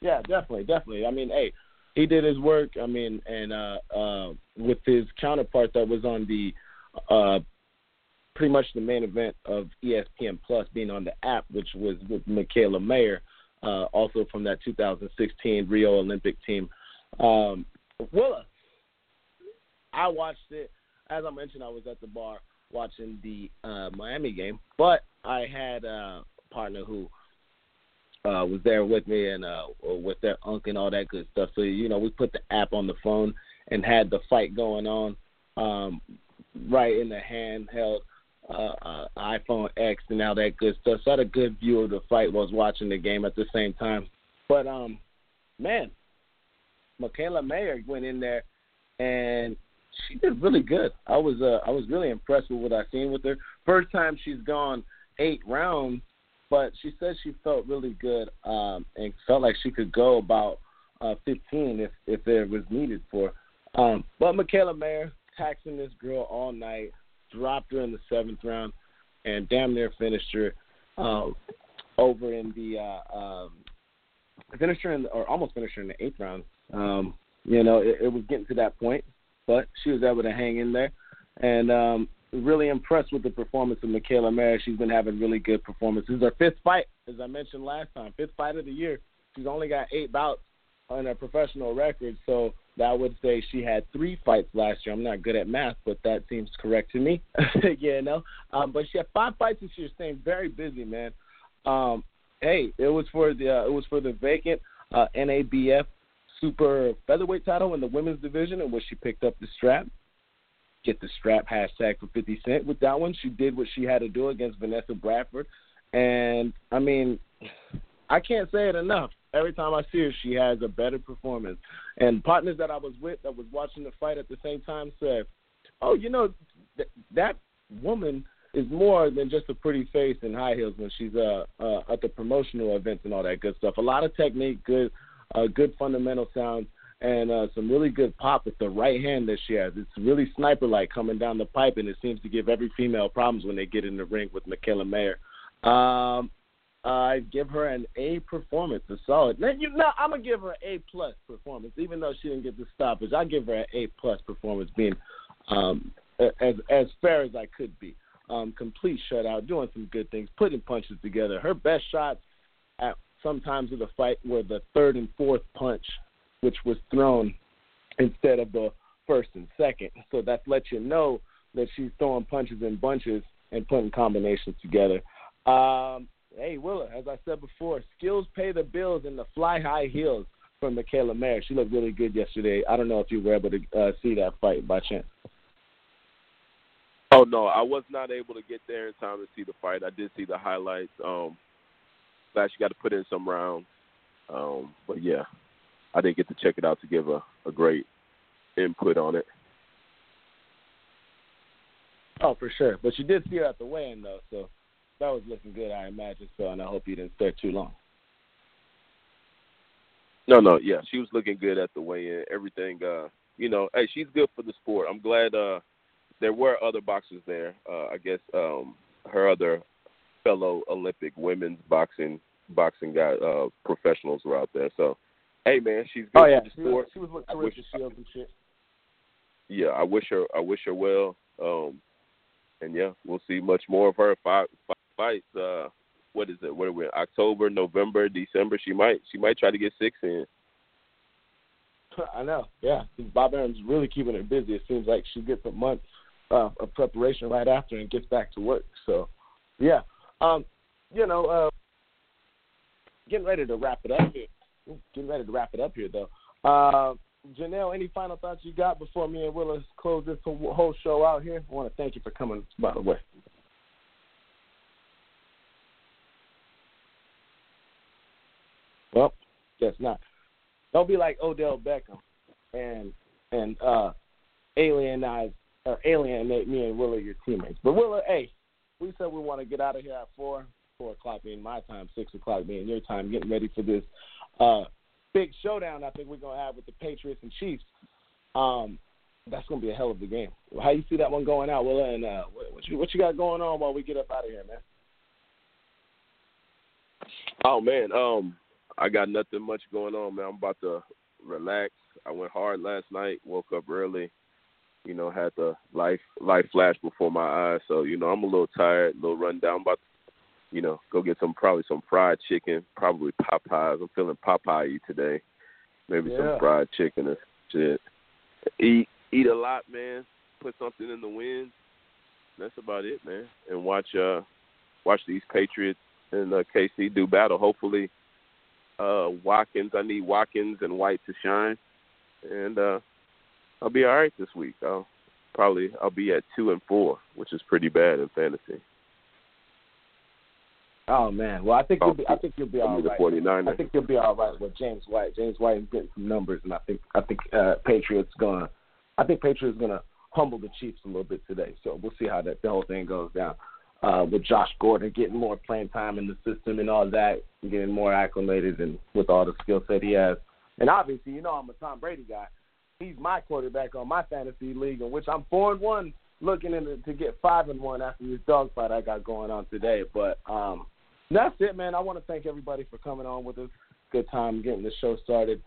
Yeah, definitely, definitely. I mean, hey, he did his work. I mean, and uh, uh, with his counterpart that was on the uh, pretty much the main event of ESPN Plus being on the app, which was with Mikaela Mayer, uh, also from that 2016 Rio Olympic team. Um, Willa, I watched it. As I mentioned, I was at the bar watching the uh, Miami game, but I had a partner who uh, was there with me and uh, with their uncle and all that good stuff. So you know, we put the app on the phone and had the fight going on um, right in the handheld uh, uh, iPhone X and all that good stuff. So I had a good view of the fight. while I Was watching the game at the same time. But um, man, Mikaela Mayer went in there and she did really good. I was uh, I was really impressed with what I seen with her. First time she's gone eight rounds but she said she felt really good um, and felt like she could go about uh, 15 if if there was needed for. Um, but Mikaela Mayer taxing this girl all night, dropped her in the seventh round, and damn near finished her um, over in the uh, um, finished her in the, or almost finished her in the eighth round. Um, you know, it, it was getting to that point, but she was able to hang in there, and um, really impressed with the performance of Mikaela Mayer. She's been having really good performances. This is her fifth fight, as I mentioned last time, fifth fight of the year. She's only got eight bouts on her professional record, so that would say she had three fights last year. I'm not good at math, but that seems correct to me. you know, um, but she had five fights this year, staying very busy, man. Um, hey, it was for the uh, it was for the vacant uh, NABF super featherweight title in the women's division, in which she picked up the strap get the strap hashtag for 50 Cent with that one. She did what she had to do against Vanessa Bradford. And, I mean, I can't say it enough. Every time I see her, she has a better performance. And partners that I was with that was watching the fight at the same time said, oh, you know, th- that woman is more than just a pretty face and high heels when she's uh, uh, at the promotional events and all that good stuff. A lot of technique, good, uh, good fundamental sounds." and uh, some really good pop with the right hand that she has. It's really sniper like coming down the pipe, and it seems to give every female problems when they get in the ring with Mikaela Mayer. Um, I give her an A performance, a solid. Now, you know, I'm gonna give her an A plus performance, even though she didn't get the stoppage. I give her an A plus performance, being um, as as fair as I could be. Um, complete shutout, doing some good things, putting punches together. Her best shots at sometimes of the fight were the third and fourth punch which was thrown instead of the first and second. So that lets you know that she's throwing punches in bunches and putting combinations together. Um, hey, Willa, as I said before, skills pay the bills and the fly high heels from Mikaela Mayer. She looked really good yesterday. I don't know if you were able to uh, see that fight by chance. Oh no, I was not able to get there in time to see the fight. I did see the highlights. Um, glad she got to put in some rounds. Um, but yeah, I didn't get to check it out to give a, a great input on it. Oh, for sure. But you did see her at the weigh-in though, so that was looking good, I imagine. So, and I hope you didn't stay too long. No, no, yeah, she was looking good at the weigh-in. Everything, uh, you know, hey, she's good for the sport. I'm glad uh, there were other boxers there. Uh, I guess um, her other fellow Olympic women's boxing boxing guy uh, professionals were out there. So, hey, man, she's good oh yeah, for the she sport. was, she was I wish- Shields and shit. yeah, I wish her I wish her well. Um and yeah, we'll see much more of her five, five fights. Uh what is it? What are we? October, November, December. She might she might try to get six in. I know. Yeah, Bob Arum's really keeping her busy. It seems like she gets a month uh, of preparation right after and gets back to work. So, yeah. Um, you know, uh, getting ready to wrap it up here. Getting ready to wrap it up here, though. Uh, Janelle, any final thoughts you got before me and Willis close this whole show out here? I want to thank you for coming, by the way. Well, guess not. Don't be like Odell Beckham and and uh alienize or alienate me and Willa your teammates. But Willa, hey, we said we want to get out of here at four, four o'clock being my time, six o'clock being your time, getting ready for this uh big showdown I think we're gonna have with the Patriots and Chiefs. Um that's gonna be a hell of a game. How you see that one going out, Willa? And uh, what, what you what you got going on while we get up out of here, man? Oh man, um, I got nothing much going on, man. I'm about to relax. I went hard last night. Woke up early. You know, had the life life flash before my eyes. So you know, I'm a little tired, a little run down. I'm about to, you know, go get some probably some fried chicken, probably Popeyes. I'm feeling Popeye today. Maybe Yeah. some fried chicken and shit. Eat eat a lot, man. Put something in the wind. That's about it, man. And watch uh watch these Patriots and uh, KC do battle. Hopefully, uh, Watkins. I need Watkins and White to shine, and uh, I'll be all right this week. I'll probably I'll be at two and four, which is pretty bad in fantasy. Oh man, well I think you'll be I think you'll be all right. 49ers. I think you'll be all right with James White. James White is getting some numbers, and I think I think uh, Patriots gonna I think Patriots gonna humble the Chiefs a little bit today. So we'll see how that the whole thing goes down. Uh, with Josh Gordon getting more playing time in the system and all that, getting more acclimated, and with all the skill set he has, and obviously you know I'm a Tom Brady guy. He's my quarterback on my fantasy league, in which I'm four and one, looking in to get five and one after this dogfight I got going on today. But um, that's it, man. I want to thank everybody for coming on with us. Good time getting the show started.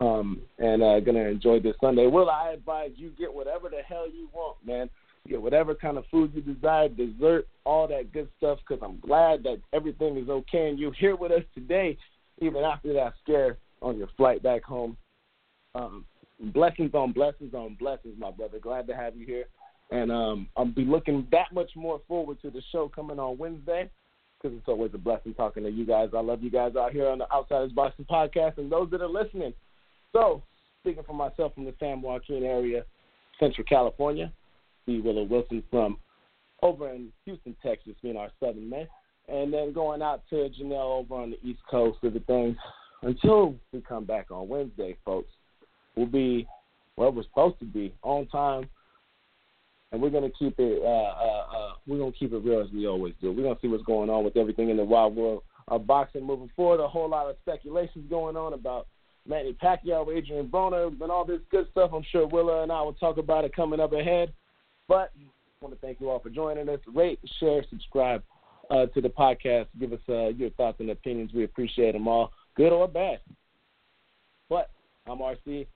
Um, and uh, gonna enjoy this Sunday. Will I advise you get whatever the hell you want, man. Get whatever kind of food you desire, dessert, all that good stuff. Because I'm glad that everything is okay and you're here with us today, even after that scare on your flight back home. Um, blessings on blessings on blessings, my brother. Glad to have you here, and um, I'll be looking that much more forward to the show coming on Wednesday because it's always a blessing talking to you guys. I love you guys out here on the Outsiders Boxing podcast and those that are listening. So, speaking for myself from the San Joaquin area, Central California, see Willow Wilson from over in Houston, Texas, being our southern man, and then going out to Janelle over on the East Coast of the things. Until we come back on Wednesday, folks, we'll be where we're supposed to be on time and we're gonna keep it. Uh, uh, uh, we're gonna keep it real as we always do. We're gonna see what's going on with everything in the wild world of boxing moving forward. A whole lot of speculations going on about Manny Pacquiao, Adrian Broner, and all this good stuff. I'm sure Willa and I will talk about it coming up ahead. But I want to thank you all for joining us. Rate, share, subscribe uh, to the podcast. Give us uh, your thoughts and opinions. We appreciate them all, good or bad. But I'm RC,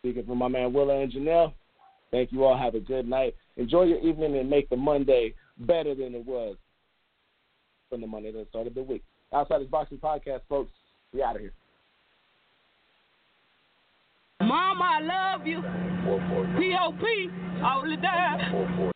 speaking for my man Willa and Janelle. Thank you all. Have a good night. Enjoy your evening and make the Monday better than it was from the Monday that started the week. Outside this boxing podcast, folks. We out of here. Mama, I love you. P.O.P. all the time.